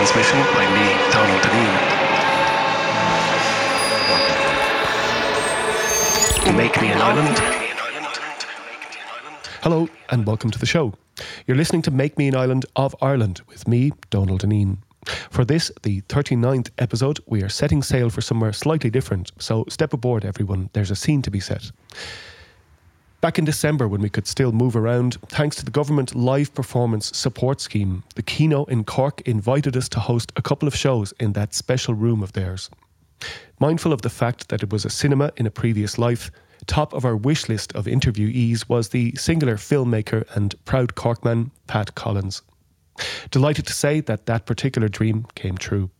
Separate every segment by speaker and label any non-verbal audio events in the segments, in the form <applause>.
Speaker 1: transmission by me, Donal Dineen. Make me an island.
Speaker 2: Hello and welcome to the show. You're listening to Make Me an Island of Ireland with me, Donal Dineen. For this, the 39th episode, we are setting sail for somewhere slightly different, so step aboard everyone, there's a scene to be set. Back in December, when we could still move around, thanks to the government live performance support scheme, the Kino in Cork invited us to host a couple of shows in that special room of theirs. Mindful of the fact that it was a cinema in a previous life, top of our wish list of interviewees was the singular filmmaker and proud Corkman, Pat Collins. Delighted to say that that particular dream came true.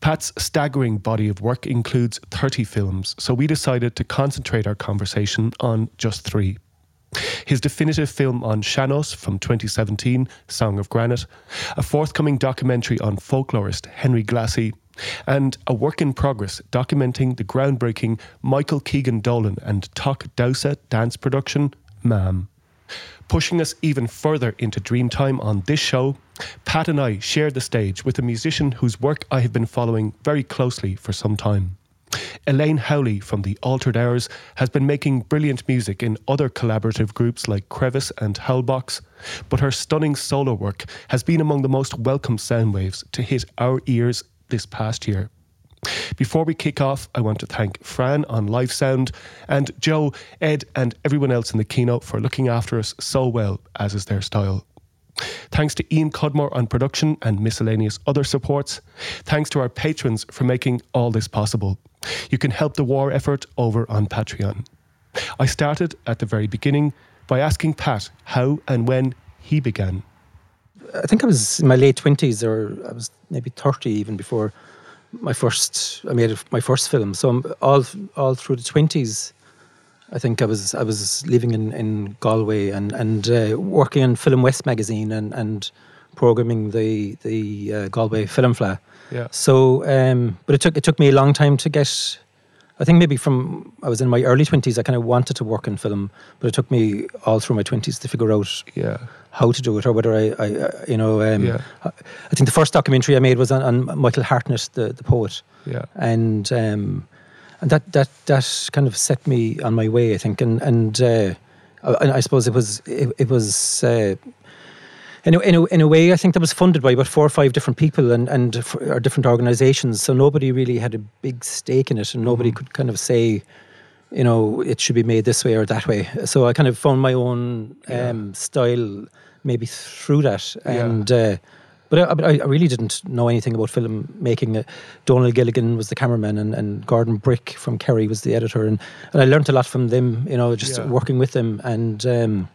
Speaker 2: Pat's staggering body of work includes 30 films, so we decided to concentrate our conversation on just three. His definitive film on Sean-nós from 2017, Song of Granite, a forthcoming documentary on folklorist Henry Glassie, and a work in progress documenting the groundbreaking Michael Keegan Dolan and Teac Damsa dance production, Mam. Pushing us even further into Dreamtime on this show, Pat and I shared the stage with a musician whose work I have been following very closely for some time. Elaine Howley from the Altered Hours has been making brilliant music in other collaborative groups like Crevice and Howlbox, but her stunning solo work has been among the most welcome sound waves to hit our ears this past year. Before we kick off, I want to thank Fran on Live Sound and Joe, Ed, and everyone else in the Kino for looking after us so well, as is their style. Thanks to Ian Cudmore on production and miscellaneous other supports. Thanks to our patrons for making all this possible. You can help the war effort over on Patreon. I started at the very beginning by asking Pat how and when he began.
Speaker 3: I think I was in my late 20s or I was maybe 30 even before my first I made my first film. So I'm all all through the 20s I think I was I was living in, in Galway and and uh, working on Film West magazine and and programming the the uh, Galway Film Fleadh.
Speaker 2: Yeah.
Speaker 3: So, um, but it took it took me a long time to get. I think maybe from I was in my early twenties, I kind of wanted to work in film, but it took me all through my twenties to figure out
Speaker 2: Yeah.
Speaker 3: How to do it or whether I, I uh, you know, um,
Speaker 2: Yeah.
Speaker 3: I think the first documentary I made was on, on Michael Hartnett, the the poet
Speaker 2: Yeah.
Speaker 3: and um, and that that that kind of set me on my way, I think, and and, uh, and I suppose it was it, it was. Uh, in a, in, a, in a way, I think that was funded by about four or five different people and, and or different organisations. So nobody really had a big stake in it, and nobody
Speaker 2: Mm-hmm.
Speaker 3: could kind of say, you know, it should be made this way or that way. So I kind of found my own um, style maybe through that.
Speaker 2: Yeah.
Speaker 3: And uh, but I, but I really didn't know anything about film making. Uh, Donal Gilligan was the cameraman, and, and Gordon Brick from Kerry was the editor, and, and I learned a lot from them. You know, just
Speaker 2: Yeah.
Speaker 3: working with them and. Um,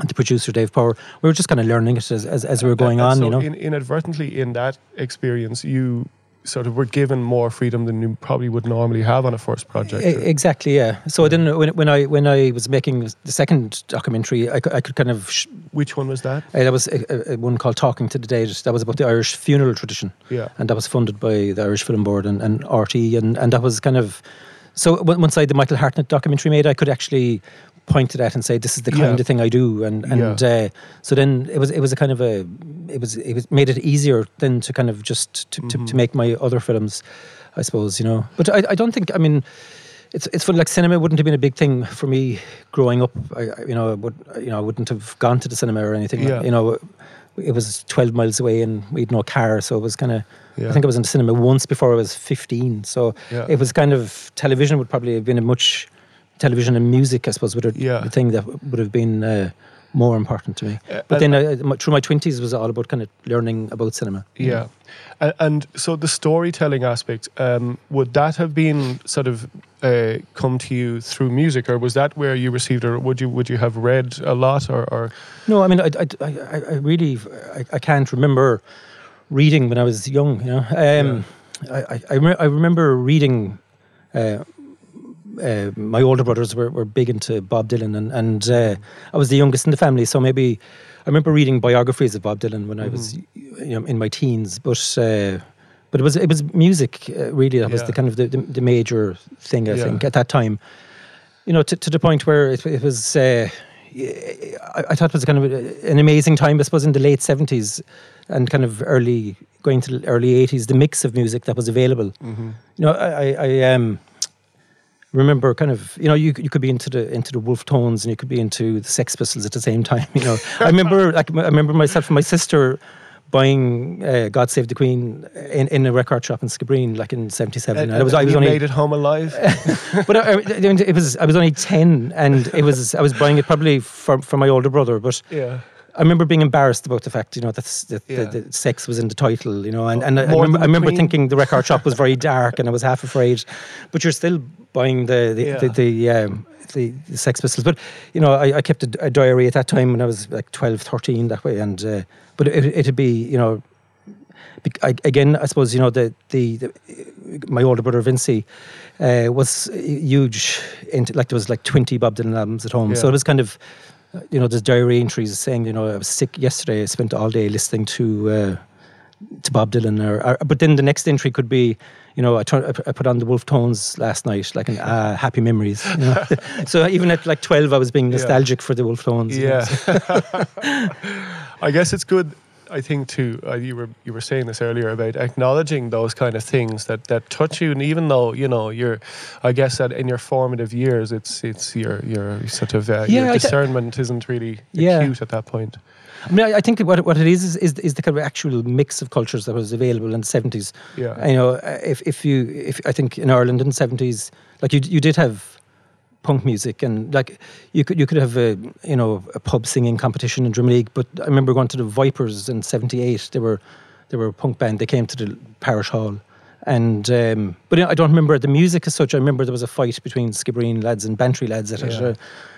Speaker 3: and the producer Dave Power, we were just kind of learning it as, as, as we were going
Speaker 2: And
Speaker 3: on,
Speaker 2: so
Speaker 3: you know.
Speaker 2: in, inadvertently, in that experience, you sort of were given more freedom than you probably would normally have on a first project.
Speaker 3: Exactly, yeah. So I didn't when, when I when I was making the second documentary, I, could- I could kind of sh-
Speaker 2: Which one was that?
Speaker 3: uh, that was a, a, one called Talking to the Dead. That was about the Irish funeral tradition,
Speaker 2: Yeah.
Speaker 3: and that was funded by the Irish Film Board and, and RT, and, and that was kind of so on- once I had the Michael Hartnett documentary made, I could actually point at and say this is the kind
Speaker 2: Yeah.
Speaker 3: of thing I do, and and uh, so then it was it was a kind of a it was it was made it easier then to kind of just to, to, to make my other films, I suppose you know. But I, I don't think I mean it's it's funny like cinema wouldn't have been a big thing for me growing up. I, you know, I would you know I wouldn't have gone to the cinema or anything.
Speaker 2: Yeah.
Speaker 3: You know, it was twelve miles away and we had no car, so it was kind of.
Speaker 2: Yeah.
Speaker 3: I think I was in the cinema once before I was fifteen, so
Speaker 2: Yeah.
Speaker 3: it was kind of television would probably have been a much television and music, I suppose, would have
Speaker 2: Yeah.
Speaker 3: the thing that would have been uh, more important to me.
Speaker 2: Uh,
Speaker 3: but
Speaker 2: and-
Speaker 3: then my, through my twenties was all about kind of learning about cinema.
Speaker 2: Yeah. And, and so the storytelling aspect, um, would that have been sort of uh, come to you through music, or was that where you received, or would you would you have read a lot, or, or
Speaker 3: No, I mean, I, I, I, I really, I, I can't remember reading when I was young. You know, um, I, I, I, re- I remember reading. Uh, uh, my older brothers were, were big into Bob Dylan, and, and uh, I was the youngest in the family, so maybe I remember reading biographies of Bob Dylan when I was you know, in my teens. But uh, but it was it was music uh, really that was the kind of the, the, the major thing I
Speaker 2: Yeah.
Speaker 3: think at that time. You know, to, to the point where it, it was. Uh, I, I thought it was kind of an amazing time, I suppose, in the late seventies and kind of early going to the early '80s, the mix of music that was available.
Speaker 2: Mm-hmm.
Speaker 3: You know, I, I, I um, remember kind of you know you you could be into the into the Wolf Tones and you could be into the Sex Pistols at the same time. You know, I remember <laughs> like I remember myself and my sister buying uh, God Save the Queen in, in a record shop in Skibbereen like in '77. I was I was only
Speaker 2: made it home alive. <laughs>
Speaker 3: but I, I- it was I was only ten, and it was I was buying it probably for for my older brother. But
Speaker 2: yeah.
Speaker 3: I remember being embarrassed about the fact, you know, that
Speaker 2: Yeah.
Speaker 3: the, the sex was in the title, you know, and, and I, remember, I remember thinking the record shop was very <laughs> dark, and I was half afraid. But you're still buying the the
Speaker 2: Yeah.
Speaker 3: the, the, um, the, the Sex Pistols. But you know, I, I kept a, a diary at that time when I was like 12, 13, that way, and uh, but it, it'd be, you know, I, again, I suppose you know the the, the my older brother Vincy uh, was huge into like there was like twenty Bob Dylan albums at home, so it was kind of you know there's diary entries saying you know I was sick yesterday. I spent all day listening to. Uh, to Bob Dylan, or, or but then the next entry could be, you know, I, turn, I put on the Wolf Tones last night, like an uh, happy memories. You know? <laughs> <laughs> so even at like twelve, I was being
Speaker 2: Yeah.
Speaker 3: nostalgic for the Wolf Tones. you know,
Speaker 2: Yeah.
Speaker 3: so- <laughs>
Speaker 2: I guess it's good. I think too. Uh, you were you were saying this earlier about acknowledging those kind of things that that touch you, and even though you know you're, I guess that in your formative years, it's it's your your sort of uh,
Speaker 3: Yeah,
Speaker 2: your
Speaker 3: th-
Speaker 2: discernment isn't really
Speaker 3: Yeah.
Speaker 2: acute at that point.
Speaker 3: I mean, I, I think what what it is is, is is the kind of actual mix of cultures that was available in the seventies.
Speaker 2: Yeah.
Speaker 3: You know, if if you if I think in Ireland in the seventies, like you you did have punk music and like you could you could have a you know a pub singing competition in Drimoleague. But I remember going to the Vipers in '78. They were they were a punk band. They came to the parish hall. And um, but I don't remember the music as such. I remember there was a fight between Skibbereen lads and Bantry lads at it.
Speaker 2: Yeah.
Speaker 3: Uh,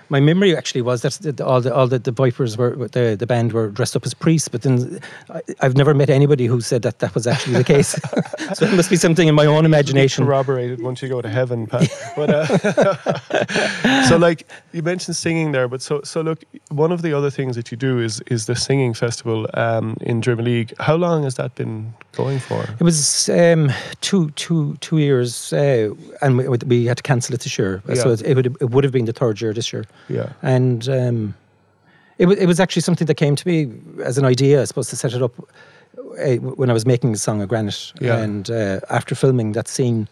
Speaker 3: my memory actually was that all the all the, the Vipers were the the band were dressed up as priests, but then I, I've never met anybody who said that that was actually the case. <laughs> so it must be something in my own imagination.
Speaker 2: corroborated once you go to heaven, Pat. but uh, <laughs> so, like you mentioned singing there, but so so look, one of the other things that you do is is the singing festival um, in Drimoleague. How long has that been going for?
Speaker 3: It was um, two two two years, uh, and we, we had to cancel it this year. So it, it would it would have been the third year this year,
Speaker 2: Yeah,
Speaker 3: and um, it was it was actually something that came to me as an idea. I suppose to set it up uh, when I was making the song of Granite,
Speaker 2: Yeah.
Speaker 3: and uh, after filming that scene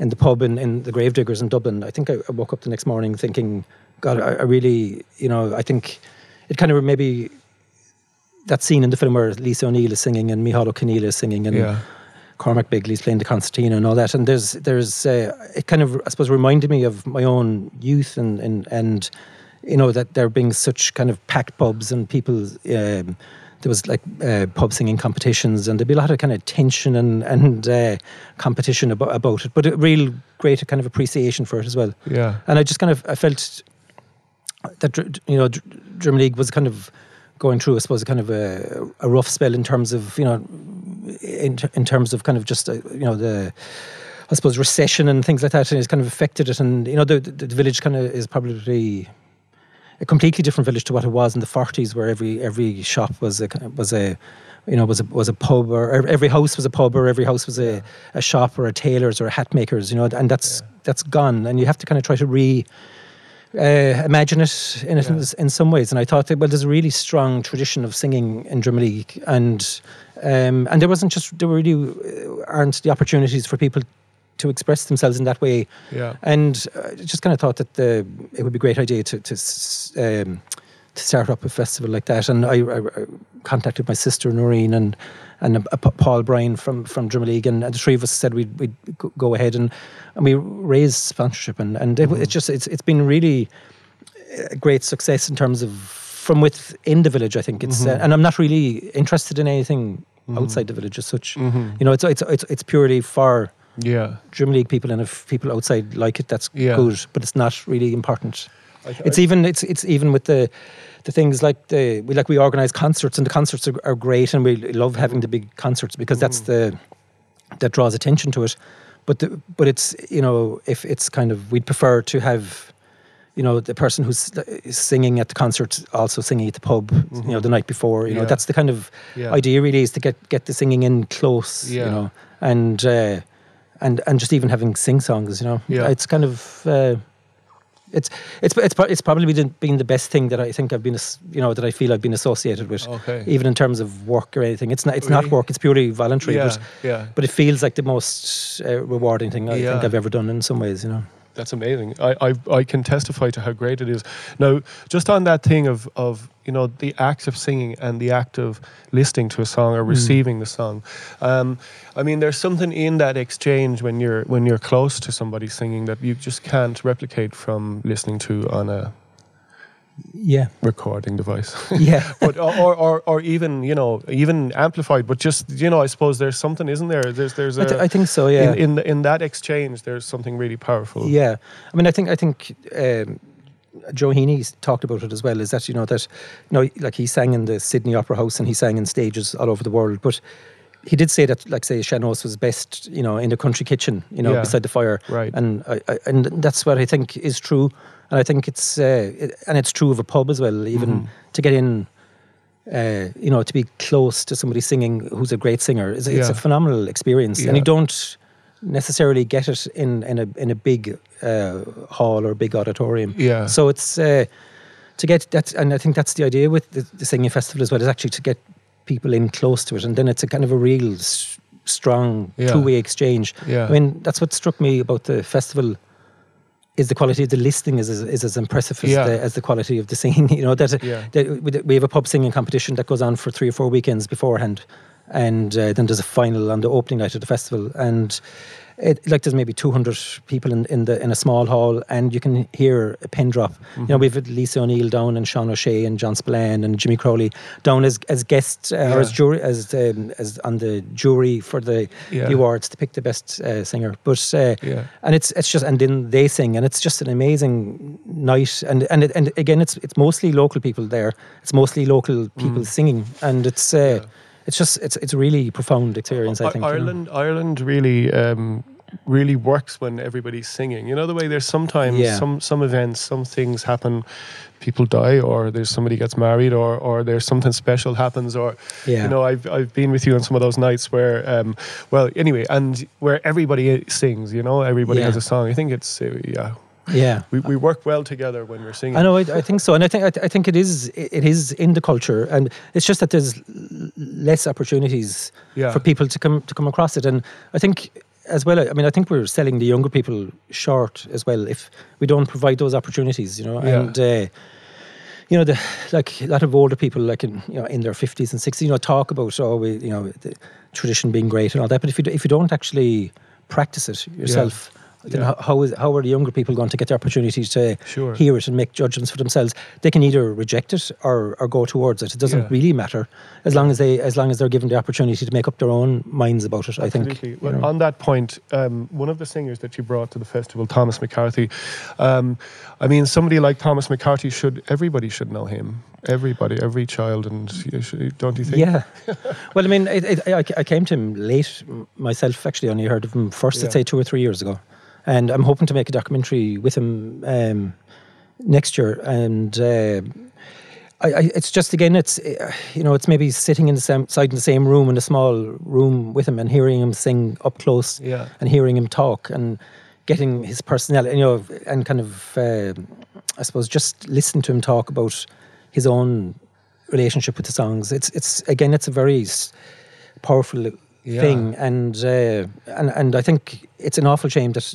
Speaker 3: in the pub in, in the Gravediggers in Dublin, I think I, I woke up the next morning thinking, God, I, I really, you know, I think it kind of maybe that scene in the film where Lisa O'Neill is singing and Michal O'Keneal is singing and
Speaker 2: yeah,
Speaker 3: Cormac Begley's playing the concertina and all that. And there's there's uh, it kind of I suppose reminded me of my own youth and and and you know that there being such kind of packed pubs and people. Um, there was like uh, pub singing competitions, and there'd be a lot of kind of tension and and uh, competition about, about it, but a real great kind of appreciation for it as well.
Speaker 2: yeah,
Speaker 3: And I just kind of I felt that you know Dr- Drimoleague was kind of going through, I suppose, a kind of a, a rough spell in terms of you know in, in terms of kind of just uh, you know the. I suppose recession and things like that has kind of affected it, and you know the the, the village kind of is probably a completely different village to what it was in the 40s, where every every shop was a was a you know was a was a pub, or every house was a pub, or every house was a, a shop, or a tailor's, or a hat maker's. You know, and that's that's gone, and you have to kind of try to re uh, imagine it in, it in,
Speaker 2: Yeah.
Speaker 3: in some ways. And I thought that well, there's a really strong tradition of singing in Drum and um, and there wasn't just there really uh, aren't the opportunities for people to express themselves in that way.
Speaker 2: yeah.
Speaker 3: And I just kind of thought that the, it would be a great idea to to, um, to start up a festival like that. And I, I, I contacted my sister Noreen and and uh, Paul Bryan from from Drimoleague, and, and the three of us said we'd, we'd go- ahead and and we raised sponsorship, and and it, it's just it's it's been really a great success in terms of from within the village. I think it's uh, and I'm not really interested in anything outside the village as such.
Speaker 2: Mm-hmm.
Speaker 3: You know, it's it's it's it's purely for
Speaker 2: Yeah.
Speaker 3: Drimoleague people, and if people outside like it, that's
Speaker 2: Yeah.
Speaker 3: good. But it's not really important. It's
Speaker 2: I-
Speaker 3: even it's it's even with the the things like the we like we organize concerts, and the concerts are, are great, and we love having the big concerts because that's the that draws attention to it. But the, but it's you know if it's kind of we'd prefer to have you know the person who's is singing at the concert also singing at the pub you know the night before you know that's the kind of
Speaker 2: Yeah.
Speaker 3: idea really is to get get the singing in close
Speaker 2: Yeah.
Speaker 3: you know and uh, and and just even having sing songs you know
Speaker 2: Yeah.
Speaker 3: it's kind of uh, it's it's it's it's probably been, been the best thing that I think I've been you know that I feel I've been associated with.
Speaker 2: Okay.
Speaker 3: Even in terms of work or anything, it's not it's not work. It's purely voluntary.
Speaker 2: Yeah,
Speaker 3: but
Speaker 2: yeah.
Speaker 3: but it feels like the most uh, rewarding thing I
Speaker 2: Yeah.
Speaker 3: think I've ever done in some ways. You know.
Speaker 2: That's amazing. I, I I can testify to how great it is. Now, just on that thing of of you know the act of singing and the act of listening to a song or receiving the song, um, I mean, there's something in that exchange when you're when you're close to somebody singing that you just can't replicate from listening to on a
Speaker 3: Yeah.
Speaker 2: recording device. <laughs>
Speaker 3: Yeah.
Speaker 2: but or, or or even you know even amplified. But just you know, I suppose there's something, isn't there? There's there's
Speaker 3: I,
Speaker 2: a
Speaker 3: th- I think so. Yeah.
Speaker 2: in, in in that exchange, there's something really powerful.
Speaker 3: Yeah, I mean, I think I think um, Joe Heaney talked about it as well. Is that you know that you know like he sang in the Sydney Opera House and he sang in stages all over the world, but he did say that like say sean-nós was best you know in the country kitchen you know
Speaker 2: Yeah.
Speaker 3: beside the fire,
Speaker 2: Right.
Speaker 3: And I, I, and that's what I think is true, and I think it's uh, it, and it's true of a pub as well. Even
Speaker 2: Mm-hmm.
Speaker 3: to get in. Uh, you know, to be close to somebody singing who's a great singer, is it's
Speaker 2: Yeah.
Speaker 3: a phenomenal experience, and you don't necessarily get it in in a in a big uh, hall or big auditorium.
Speaker 2: Yeah.
Speaker 3: So it's uh, to get that, and I think that's the idea with the, the singing festival as well. Is actually to get people in close to it, and then it's a kind of a real s- strong
Speaker 2: Yeah.
Speaker 3: two way exchange.
Speaker 2: Yeah.
Speaker 3: I mean, that's what struck me about the festival. Is the quality of the listening is, is, is as impressive as,
Speaker 2: Yeah.
Speaker 3: the, as the quality of the <laughs> singing? You know that,
Speaker 2: Yeah.
Speaker 3: that we- we have a pub singing competition that goes on for three or four weekends beforehand, and uh, then there's a final on the opening night of the festival, and it, like there's maybe 200 people in, in the in a small hall, and you can hear a pin drop. You know, we've had Lisa O'Neill down, and Sean O'Shea, and John Spillane, and Jimmy Crowley down as as guests uh, or as jury as um, as on the jury for the,
Speaker 2: Yeah.
Speaker 3: the awards to pick the best uh, singer. But uh,
Speaker 2: Yeah.
Speaker 3: and it's it's just and then they sing, and it's just an amazing night. And and it, and again, it's it's mostly local people there. It's mostly local people singing, and it's. Uh, It's just it's it's really profound experience. I think you know.
Speaker 2: Ireland, Ireland really, um, really works when everybody's singing. You know the way there's sometimes
Speaker 3: Yeah.
Speaker 2: some some events, some things happen, people die, or there's somebody gets married, or or there's something special happens, or
Speaker 3: Yeah.
Speaker 2: you know I've I've been with you on some of those nights where, um, well, anyway, and where everybody sings. You know, everybody
Speaker 3: Yeah.
Speaker 2: has a song. I think it's uh, yeah.
Speaker 3: Yeah, <laughs>
Speaker 2: We, we work well together when we're singing.
Speaker 3: I know. I, I think so, and I think I, I think it is it is in the culture, and it's just that there's less opportunities
Speaker 2: Yeah.
Speaker 3: for people to come to come across it, and I think as well. I mean, I think we're selling the younger people short as well if we don't provide those opportunities. You know,
Speaker 2: Yeah.
Speaker 3: and. Uh, you know, the, like a lot of older people, like in you know in their fifties and sixties, you know, talk about oh, we, you know, the tradition being great and all that. But if you if you don't actually practice it yourself, then
Speaker 2: Yeah.
Speaker 3: how, how is how are the younger people going to get the opportunity to
Speaker 2: Sure.
Speaker 3: hear it and make judgments for themselves? They can either reject it or, or go towards it. It doesn't
Speaker 2: Yeah.
Speaker 3: really matter as long as they as long as they're given the opportunity to make up their own minds about it. I think.
Speaker 2: Absolutely.
Speaker 3: you
Speaker 2: Well,
Speaker 3: know.
Speaker 2: on that point, um, one of the singers that you brought to the festival, Thomas McCarthy, um, I mean, somebody like Thomas McCarthy should everybody should know him. Everybody, every child, and don't you think?
Speaker 3: Yeah. <laughs> well, I mean, it, it, I, I came to him late myself. Actually, I only heard of him first.
Speaker 2: Yeah.
Speaker 3: I'd say two or three years ago, and I'm hoping to make a documentary with him um, next year. And uh, I, I, it's just again, it's uh, you know, it's maybe sitting in the same side in the same room in a small room with him and hearing him sing up close,
Speaker 2: Yeah.
Speaker 3: and hearing him talk and getting his personality, you know, and kind of, uh, I suppose, just listen to him talk about his own relationship with the songs. It's it's again, it's a very powerful
Speaker 2: Yeah.
Speaker 3: thing, and uh, and and I think it's an awful shame that.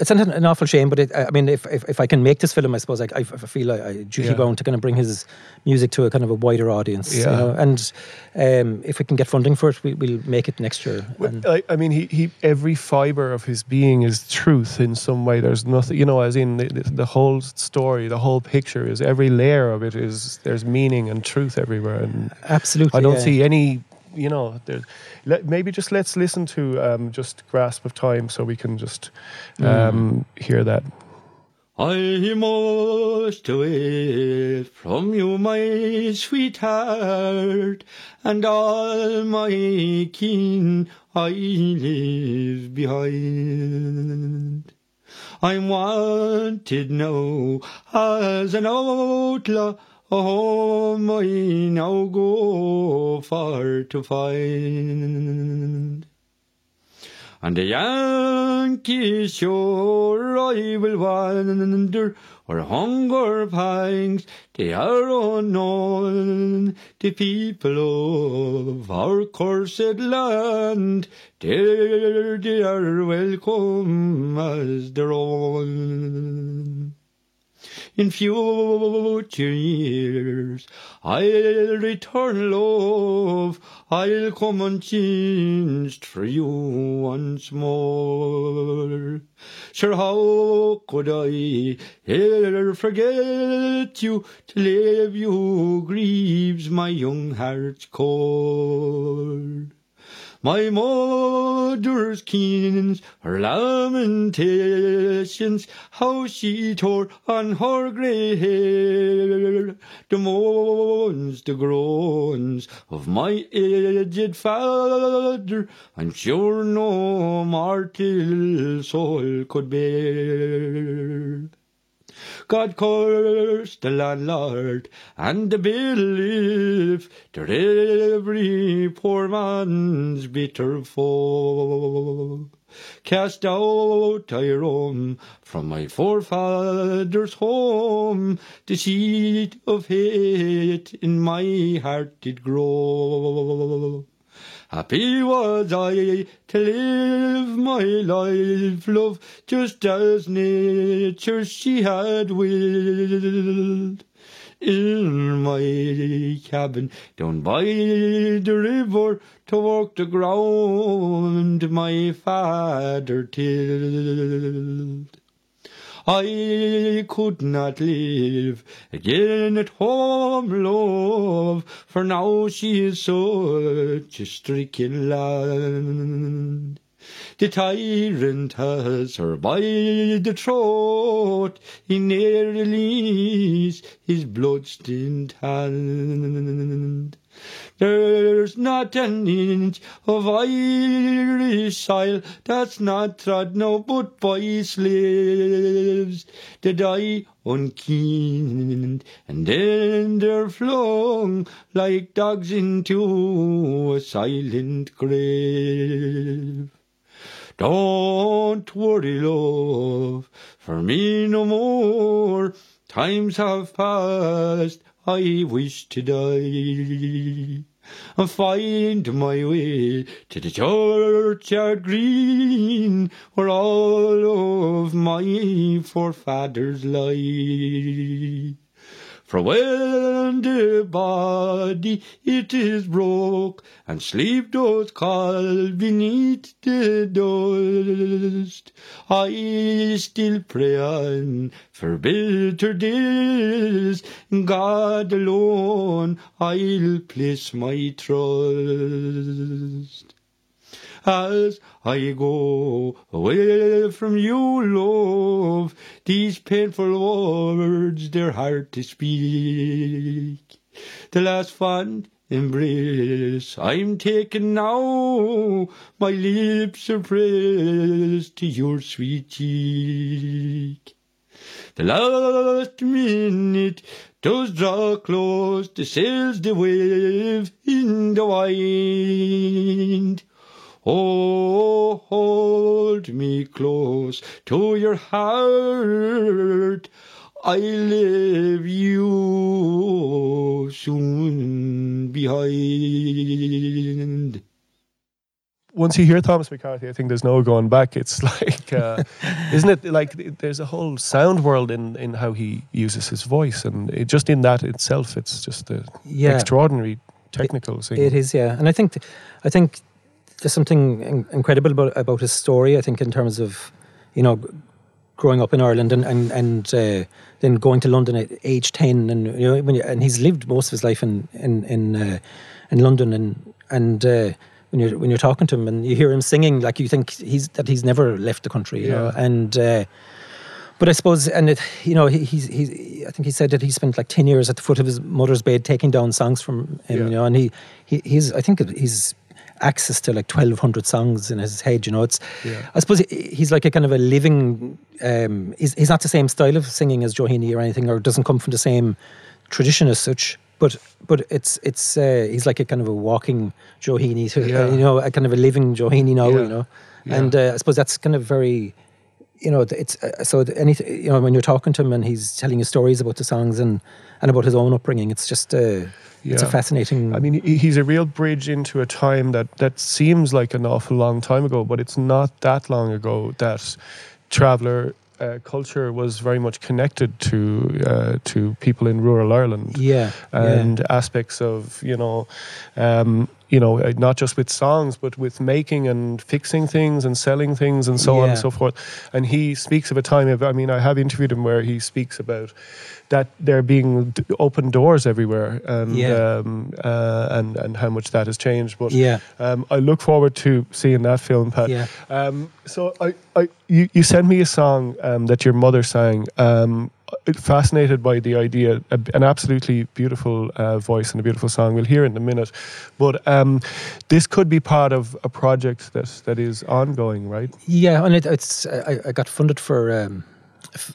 Speaker 3: It's an, an awful shame, but it, I mean, if, if if I can make this film, I suppose I, I, feel I, I duty
Speaker 2: Yeah.
Speaker 3: bound to kind of bring his music to a kind of a wider audience. You
Speaker 2: Yeah.
Speaker 3: know? And um, if we can get funding for it, we, we'll make it next year.
Speaker 2: Well, I, I mean, he, he every fiber of his being is truth in some way. There's nothing, you know, as in the, the, the whole story, the whole picture is every layer of it is there's meaning and truth everywhere. And
Speaker 3: Absolutely,
Speaker 2: I don't
Speaker 3: yeah.
Speaker 2: see any, you know, there. Let, maybe just let's listen to um, just grasp of time so we can just um, hear that.
Speaker 4: I must away from you, my sweetheart, and all my kin I leave behind. I'm wanted now as an outlaw, a home I now go far to find. On the Yankee shore I will wander, where hunger pangs they are unknown. The people of our cursed land, there they are welcome as their own. In future years I'll return, love, I'll come unchanged for you once more. Sure, how could I ever forget you? To leave you grieves my young heart's core. My mother's keens, her lamentations, how she tore on her grey hair. The moans, the groans of my aged father, I'm sure no mortal soul could bear. God curse the landlord and the bailiff, they're every poor man's bitter foe. Cast out I roam from my forefathers' home, the seed of hate in my heart did grow. Happy was I to live my life, love, just as nature she had willed. In my cabin down by the river to work the ground my father tilled. I could not live again at home, love, for now she is such a stricken land. The tyrant has her by the throat, he ne'er release his blood-stained hand. There's not an inch of Irish soil that's not trod now but by slaves. They die unkeened, and then they're flung like dogs into a silent grave. Don't worry, love, for me no more. Times have passed, I wish to die. And find my way to the churchyard green, where all of my forefathers lie. For when the body it is broke, and sleep does call beneath the dust, I still pray on for better days. God alone I'll place my trust. As I go away from you, love, these painful words they're hard to speak. The last fond embrace I'm taking now, my lips are pressed to your sweet cheek. The last minute does draw close, the sails they wave in the wind. Oh, hold me close to your heart. I leave you soon behind.
Speaker 2: Once you hear Thomas McCarthy, I think there's no going back. It's <laughs> like, uh, isn't it like there's a whole sound world in, in how he uses his voice, and it, just in that itself, it's just a
Speaker 3: Yeah.
Speaker 2: extraordinary technical thing.
Speaker 3: It is, yeah, and I think, I think there's something in- incredible about, about his story. I think in terms of, you know, growing up in Ireland and and and uh, then going to London at age ten, and you know, when you, and he's lived most of his life in in in uh, in London, and and. Uh, when you're when you're talking to him and you hear him singing, like you think he's that he's never left the country, you know.
Speaker 2: Yeah.
Speaker 3: And uh, but I suppose, and it, you know, he, he's he's I think he said that he spent like ten years at the foot of his mother's bed taking down songs from him,
Speaker 2: Yeah.
Speaker 3: you know, and he, he he's I think he's access to like twelve hundred songs in his head, you know. It's
Speaker 2: Yeah.
Speaker 3: I suppose he's like a kind of a living. Um, he's he's not the same style of singing as Heaney or anything, or doesn't come from the same tradition as such. but but it's it's uh, he's like a kind of a walking Joe Heaney, so, uh,
Speaker 2: Yeah.
Speaker 3: you know, a kind of a living Heaney now,
Speaker 2: Yeah.
Speaker 3: you know, and uh, I suppose that's kind of very. You know, it's uh, so anything. You know, when you're talking to him and he's telling you stories about the songs and, and about his own upbringing, it's just uh, it's a fascinating.
Speaker 2: I mean, he's a real bridge into a time that, that seems like an awful long time ago, but it's not that long ago that traveller uh, culture was very much connected to uh, to people in rural Ireland
Speaker 3: yeah,
Speaker 2: and aspects of you know, um, you know, uh, not just with songs, but with making and fixing things and selling things and so on and so forth. And he speaks of a time. Of, I mean, I have interviewed him where he speaks about that there being open doors everywhere, and
Speaker 3: Yeah.
Speaker 2: um, uh, and and how much that has changed. But
Speaker 3: yeah,
Speaker 2: um, I look forward to seeing that film, Pat.
Speaker 3: yeah.
Speaker 2: Um, so I, I, you, you sent me a song um, that your mother sang. Um, fascinated by the idea, an absolutely beautiful uh, voice and a beautiful song. We'll hear in a minute, but um, this could be part of a project that that is ongoing, right?
Speaker 3: Yeah, and it, it's I, I got funded for um,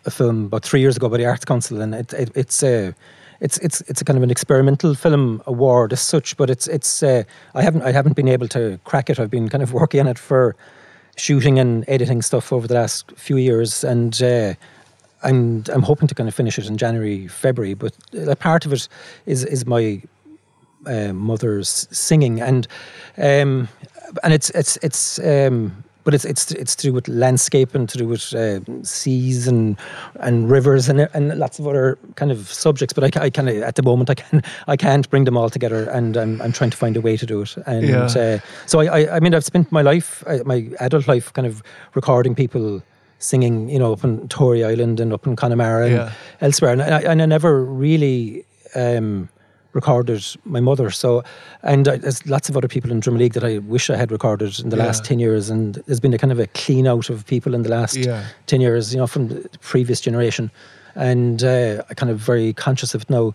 Speaker 3: a film about three years ago by the Arts Council, and it, it, it's a it's it's it's a kind of an experimental film award as such, but it's it's uh, I haven't I haven't been able to crack it. I've been kind of <laughs> working on it for shooting and editing stuff over the last few years, and. Uh, I'm I'm hoping to kind of finish it in January, February, but a part of it is is my uh, mother's singing, and um, and it's it's it's um, but it's it's it's to do with landscape and to do with uh, seas and and rivers and and lots of other kind of subjects. But I, I kind of at the moment I can I can't bring them all together, and I'm I'm trying to find a way to do it. And
Speaker 2: Yeah.
Speaker 3: uh, so I, I I mean I've spent my life uh, my adult life kind of recording people singing, you know, up in Tory Island and up in Connemara and elsewhere, and I, and I never really um, recorded my mother. So, and I, there's lots of other people in Drimoleague that I wish I had recorded in the
Speaker 2: Yeah.
Speaker 3: last ten years, and there's been a kind of a clean out of people in the last
Speaker 2: Yeah.
Speaker 3: ten years, you know, from the previous generation. And uh, I kind of very conscious of it now,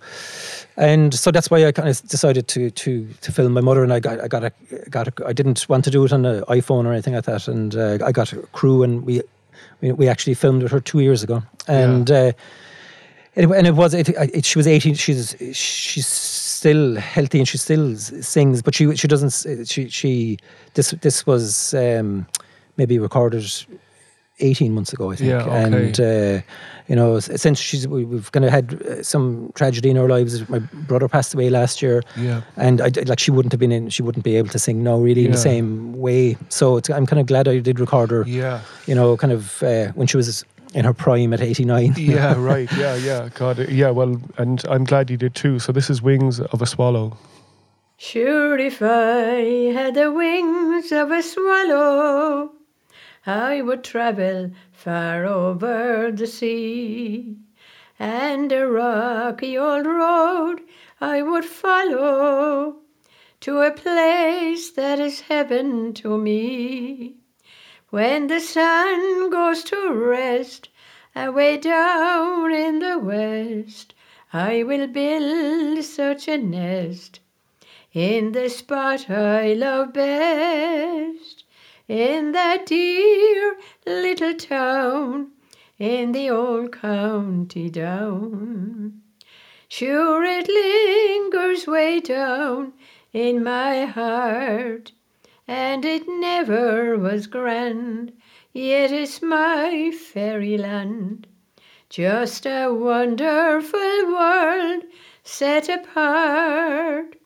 Speaker 3: and so that's why I kind of decided to to to film my mother. And I got I got a got a, I didn't want to do it on an iPhone or anything like that. And uh, I got a crew, and we we, we actually filmed with her two years ago. And uh, it, and it was it, it, she was 18 she's she's still healthy and she still sings but she she doesn't she she this this was um maybe recorded 18 months ago i think
Speaker 2: Yeah, okay.
Speaker 3: and uh you know since she's we, we've kind of had uh, some tragedy in our lives my brother passed away last year
Speaker 2: Yeah.
Speaker 3: and I, like she wouldn't have been in she wouldn't be able to sing now really in the same way so it's, i'm kind of glad i did record her
Speaker 2: Yeah.
Speaker 3: you know kind of uh, when she was in her prime at 89 <laughs>
Speaker 2: Yeah, <laughs> right. Yeah, yeah. God, yeah. Well, and I'm glad you did too. So this is "Wings of a Swallow."
Speaker 5: Sure, if I had the wings of a swallow, I would travel far over the sea, and a rocky old road I would follow to a place that is heaven to me. When the sun goes to rest away down in the west, I will build such a nest in the spot I love best, in that dear little town in the old county down. Sure, it lingers way down in my heart, and it never was grand, yet it's my fairyland. Just a wonderful world set apart.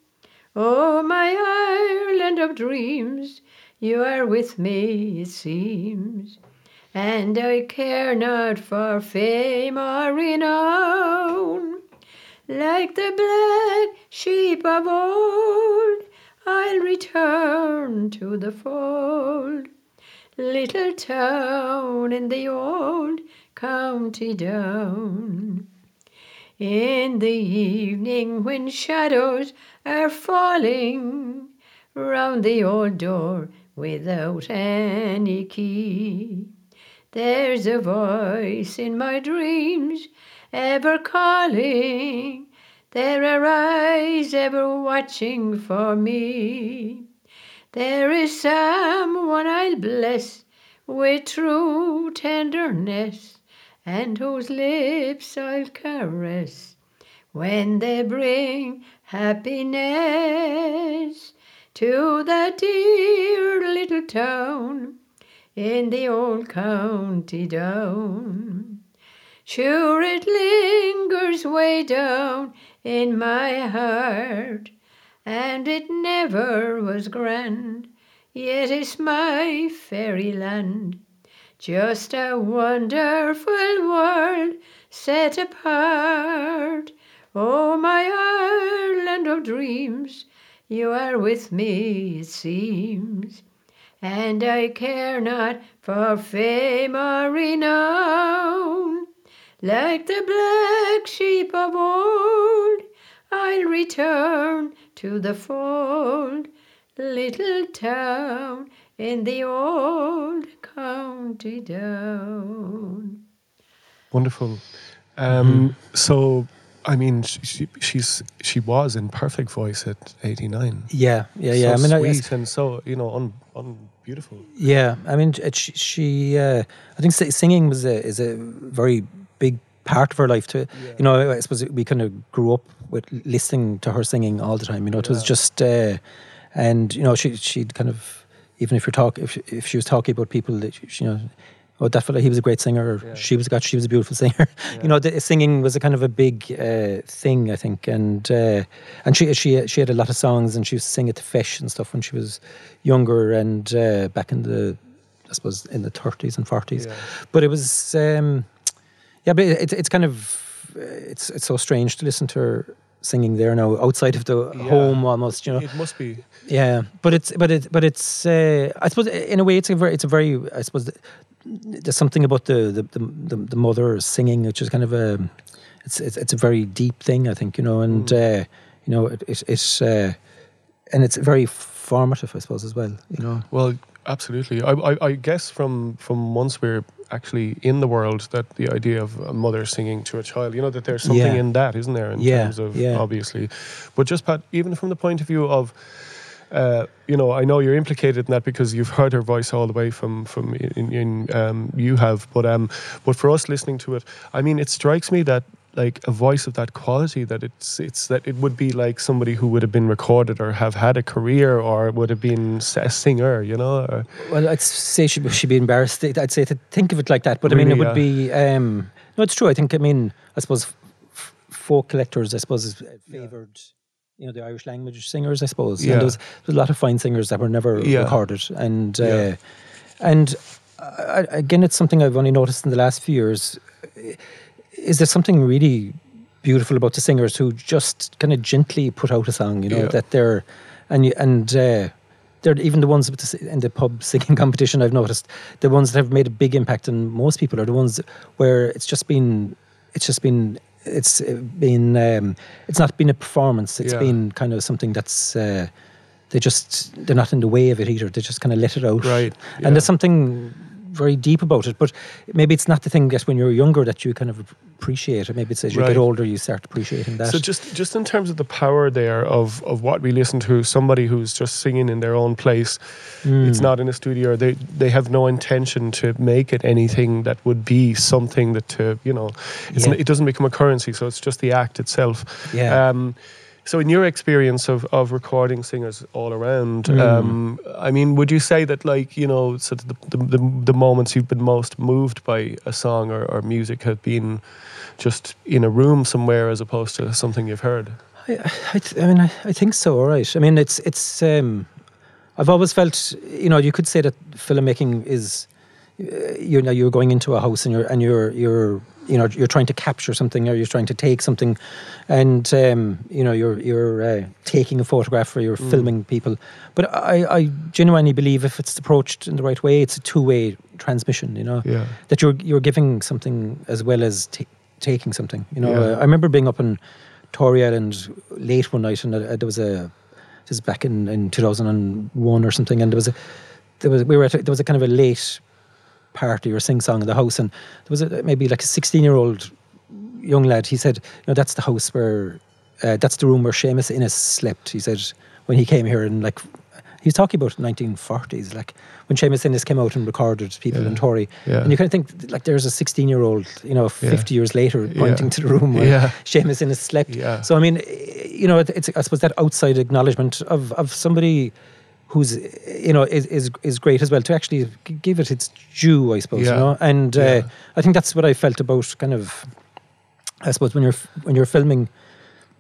Speaker 5: Oh, my Ireland of dreams, you are with me, it seems. And I care not for fame or renown. Like the black sheep of old, I'll return to the fold. Little town in the old county down. In the evening when shadows are falling round the old door without any key, there's a voice in my dreams ever calling. There are eyes ever watching for me. There is someone I'll bless with true tenderness, and whose lips I'll caress when they bring happiness to that dear little town in the old county down. Sure, it lingers way down in my heart, and it never was grand, yet it's my fairyland. Just a wonderful world set apart. Oh, my Ireland of dreams, you are with me, it seems. And I care not for fame or renown. Like the black sheep of old, I'll return to the fold, little town in the old county down.
Speaker 2: Wonderful. Um, So, I mean, she, she, she's she was in perfect voice at eighty nine.
Speaker 3: Yeah, yeah, yeah.
Speaker 2: So
Speaker 3: I mean, I,
Speaker 2: sweet and so you know, un, un beautiful.
Speaker 3: Yeah, I mean, she, she uh, I think singing was a is a very big part of her life. To you know, I suppose we kind of grew up with listening to her singing all the time. You know, it was just, uh, and you know, she she'd kind of even if you're talking if if she was talking about people that she, you know. Oh, that fella, he was a great singer.
Speaker 2: Yeah.
Speaker 3: She was got. She was a beautiful <laughs> singer. You know, the, singing was a kind of a big uh, thing, I think. And uh, and she she she had a lot of songs, and she used to sing at the Feis and stuff when she was younger, and uh, back in the, I suppose, in the thirties and forties.
Speaker 2: Yeah.
Speaker 3: But it was, um, yeah, but it, it's kind of, it's it's so strange to listen to her singing there now outside of the
Speaker 2: Yeah.
Speaker 3: home almost. You know,
Speaker 2: It must be.
Speaker 3: yeah, but it's but it but it's uh, I suppose in a way it's a very it's a very I suppose there's something about the the, the the the mother singing which is kind of a it's it's, it's a very deep thing I think you know and
Speaker 2: Mm.
Speaker 3: uh, you know it, it it's uh, and it's very formative I suppose as well you know
Speaker 2: Well, absolutely. I, I, I guess from from once we're actually in the world, that the idea of a mother singing to a child, you know, that there's something
Speaker 3: Yeah.
Speaker 2: in that, isn't there? In
Speaker 3: Yeah,
Speaker 2: terms of
Speaker 3: yeah.
Speaker 2: obviously, but just Pat, even from the point of view of. Uh, you know, I know you're implicated in that because you've heard her voice all the way from from in, in um, you have, but um, but for us listening to it, I mean, it strikes me that like a voice of that quality that it's it's that it would be like somebody who would have been recorded or have had a career or would have been a singer, you know. Or,
Speaker 3: Well, I'd say she she'd be embarrassed. I'd say to think of it like that, but I mean, it
Speaker 2: Really,
Speaker 3: would be. Um, no, it's true. I think. I mean, I suppose f- folk collectors. I suppose is favoured. You know, the Irish language singers. I suppose.
Speaker 2: Yeah.
Speaker 3: And there was, there was a lot of fine singers that were never
Speaker 2: Yeah.
Speaker 3: recorded, and uh,
Speaker 2: Yeah.
Speaker 3: and I- again, it's something I've only noticed in the last few years. Is there something really beautiful about the singers who just kind of gently put out a song? You know
Speaker 2: Yeah.
Speaker 3: that they're and you, and. Uh, they're even the ones the, in the pub <laughs> singing competition. I've noticed the ones that have made a big impact on most people are the ones where it's just been, it's just been, it's been, um, it's not been a performance. It's
Speaker 2: Yeah.
Speaker 3: been kind of something that's. Uh, they just they're not in the way of it either. They just kind of let it out.
Speaker 2: Right, yeah.
Speaker 3: And there's something very deep about it. But maybe it's not the thing that when you're younger that you kind of appreciate it. Maybe it's as you
Speaker 2: Right.
Speaker 3: get older you start appreciating that.
Speaker 2: So just just in terms of the power there of of what we listen to, somebody who's just singing in their own place, it's
Speaker 3: Mm.
Speaker 2: not in a studio. They they have no intention to make it anything that would be something that to you know, it's
Speaker 3: Yeah.
Speaker 2: it doesn't become a currency. So it's just the act itself.
Speaker 3: Yeah.
Speaker 2: Um, so in your experience of, of recording singers all around,
Speaker 3: Mm.
Speaker 2: um, I mean, would you say that like you know, sort of the, the, the, the moments you've been most moved by a song or, or music have been just in a room somewhere as opposed to something you've heard?
Speaker 3: I, I, th- I mean, I, I think so. All right. I mean, it's it's. Um, I've always felt, you know, you could say that filmmaking is, you know, you're going into a house and you're and you're you're you know you're trying to capture something or you're trying to take something, and um, you know you're you're uh, taking a photograph or you're filming people. But I, I genuinely believe if it's approached in the right way, it's a two way transmission. You know,
Speaker 2: Yeah.
Speaker 3: that you're you're giving something as well as ta taking something. You know,
Speaker 2: Yeah.
Speaker 3: uh, I remember being up in Tory Island late one night, and uh, there was a this is back in, in two thousand and one or something, and there was a there was we were at a, there was a kind of a late party or sing song in the house, and there was a, maybe like a sixteen year old young lad. He said, "You know, that's the house where." Uh, that's the room where Seamus Ennis slept. He said when he came here, and like, he was talking about 1940s, like when Seamus Ennis came out and recorded people
Speaker 2: Yeah.
Speaker 3: in Tory,
Speaker 2: Yeah.
Speaker 3: and you kind of think like there's a 16 year old, you know, 50 years later,
Speaker 2: Yeah.
Speaker 3: pointing to the room where
Speaker 2: Yeah.
Speaker 3: Seamus Ennis slept.
Speaker 2: Yeah.
Speaker 3: So I mean, you know, it's I suppose that outside acknowledgement of of somebody who's you know is is is great as well to actually give it its due, I suppose.
Speaker 2: Yeah.
Speaker 3: You know, and
Speaker 2: Yeah.
Speaker 3: uh, I think that's what I felt about kind of. I suppose when you're when you're filming,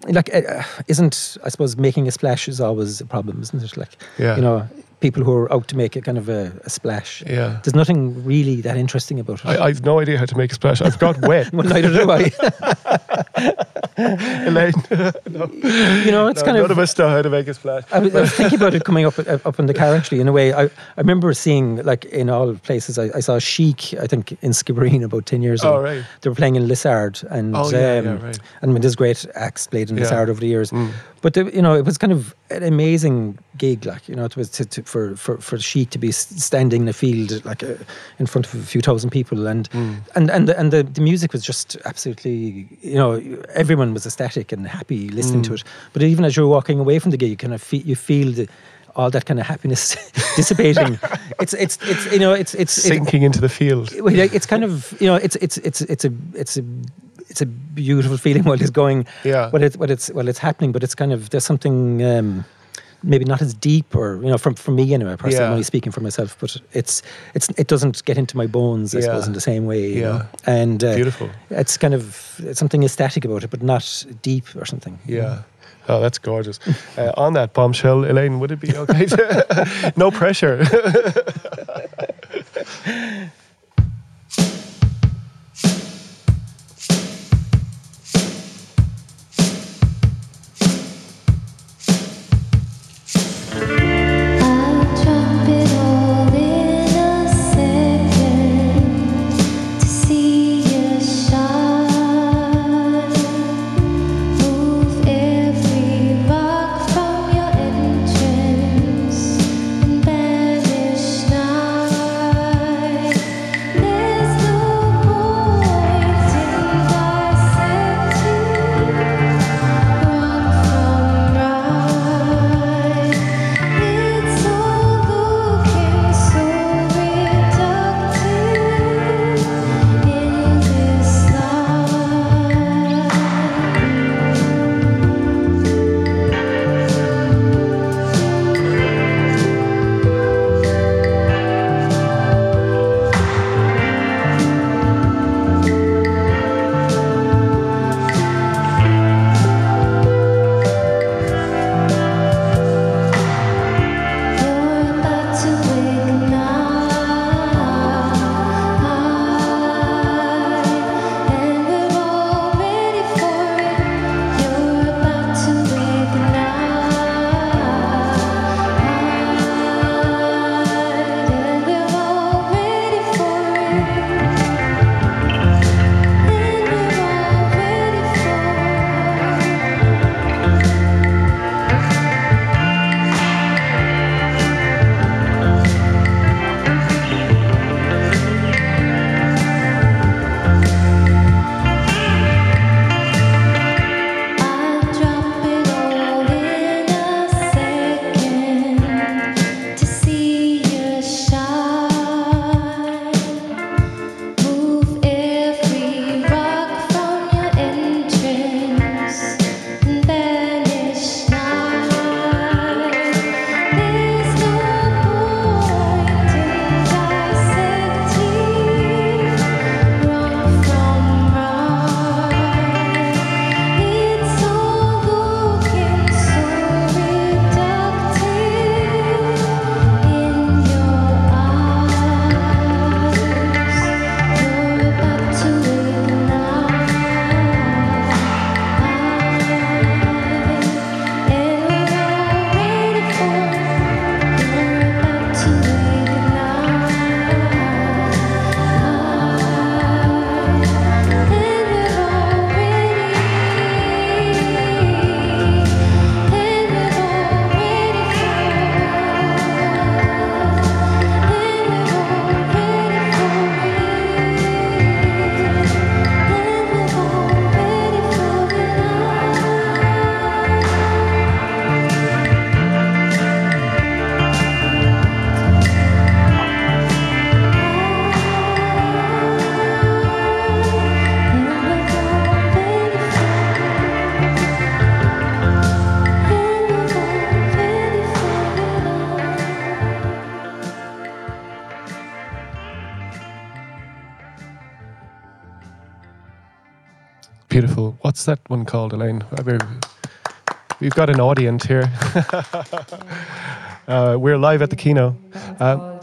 Speaker 3: like uh, isn't I suppose making a splash is always a problem, isn't it? Like
Speaker 2: Yeah.
Speaker 3: you know, people who are out to make a kind of a, a splash.
Speaker 2: Yeah.
Speaker 3: There's nothing really that interesting about it.
Speaker 2: I, I've no idea how to make a splash. I've got <laughs> wet.
Speaker 3: well, neither do I. <laughs> <laughs>
Speaker 2: Elaine, <laughs>
Speaker 3: you know, it's
Speaker 2: no,
Speaker 3: kind
Speaker 2: none
Speaker 3: of.
Speaker 2: of us know how to make a splash.
Speaker 3: I was, I was <laughs> thinking about it coming up uh, up in the car actually. In a way, I, I remember seeing like in all places. I, I saw Chic, I think in Skibbereen about ten years ago.
Speaker 2: Oh, right.
Speaker 3: They were playing in Liss Ard, and
Speaker 2: Oh, yeah,
Speaker 3: um,
Speaker 2: yeah, right.
Speaker 3: and there's great acts played in
Speaker 2: Yeah.
Speaker 3: Liss Ard over the years.
Speaker 2: Mm.
Speaker 3: But the, you know, it was kind of an amazing gig. Like you know, it was to, to, for for for Chic to be standing in a field like uh, in front of a few thousand people, and
Speaker 2: Mm.
Speaker 3: and and the, and the, the music was just absolutely. You know, everyone was ecstatic and happy listening
Speaker 2: Mm.
Speaker 3: to it. But even as you're walking away from the gig, you kind of feel, you feel the, all that kind of happiness <laughs> dissipating. it's it's it's you know it's it's it-
Speaker 2: Sinking into the field.
Speaker 3: it's kind of you know it's it's it's it's a it's a it's a beautiful feeling while it's going
Speaker 2: Yeah.
Speaker 3: while it's while it's while it's happening but it's kind of there's something um maybe not as deep or you know from for me anyway personally
Speaker 2: Yeah.
Speaker 3: I'm only speaking for myself but it's it's it doesn't get into my bones I
Speaker 2: Yeah.
Speaker 3: suppose in the same way you
Speaker 2: Yeah.
Speaker 3: know and uh,
Speaker 2: Beautiful.
Speaker 3: it's kind of it's something ecstatic about it but not deep or something
Speaker 2: Yeah. Oh, that's gorgeous. <laughs> Uh, on that bombshell, Elaine, would it be okay? To, <laughs> no pressure. <laughs> What's that one called, Elaine? Uh, We've got an audience here. <laughs> uh, we're live at the Kino. Um,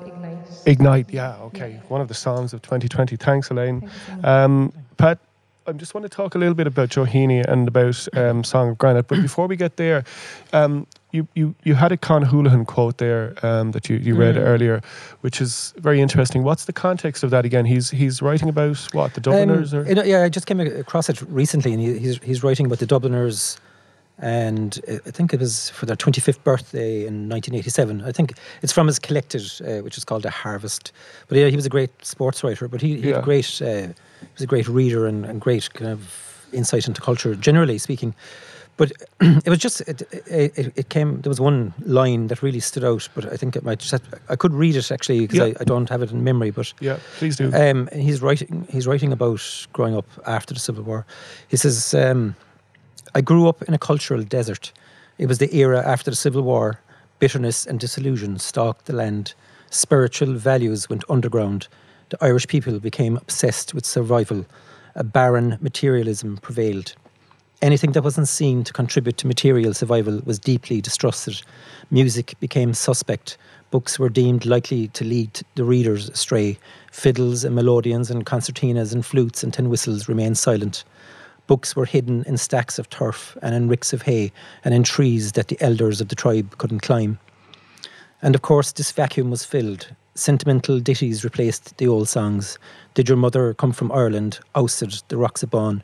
Speaker 2: Ignite, yeah, okay. One of the songs of 2020. Thanks, Elaine. Um, Pat, I just want to talk a little bit about Heaney and about um, Song of Granite. But before we get there, um, you, you, you had a Con Houlihan quote there um, that you, you read earlier, which is very interesting. What's the context of that again? He's he's writing about what the Dubliners
Speaker 3: Um,
Speaker 2: or
Speaker 3: yeah, I just came across it recently, and he, he's he's writing about the Dubliners, and uh, I think it was for their 25th birthday in 1987. I think it's from his collected, uh, which is called A Harvest. But yeah, he was a great sports writer, but he, he
Speaker 2: Yeah.
Speaker 3: had a great, uh, he was a great reader and, and great kind of insight into culture, generally speaking. But <clears throat> it was just it, it, it- came. There was one line that really stood out, but I think it might just. Have, I could read it actually because
Speaker 2: Yeah.
Speaker 3: I, I don't have it in memory, but.
Speaker 2: yeah, please do.
Speaker 3: Um, he's writing. He's writing about growing up after the Civil War. He says, um, "I grew up in a cultural desert. It was the era after the Civil War. Bitterness and disillusion stalked the land. Spiritual values went underground. The Irish people became obsessed with survival. A barren materialism prevailed." Anything that wasn't seen to contribute to material survival was deeply distrusted. Music became suspect. Books were deemed likely to lead the readers astray. Fiddles and melodeons and concertinas and flutes and tin whistles remained silent. Books were hidden in stacks of turf and in ricks of hay and in trees that the elders of the tribe couldn't climb. And of course, this vacuum was filled. Sentimental ditties replaced the old songs. Did Your Mother Come From Ireland ousted the Rocks of Bawn.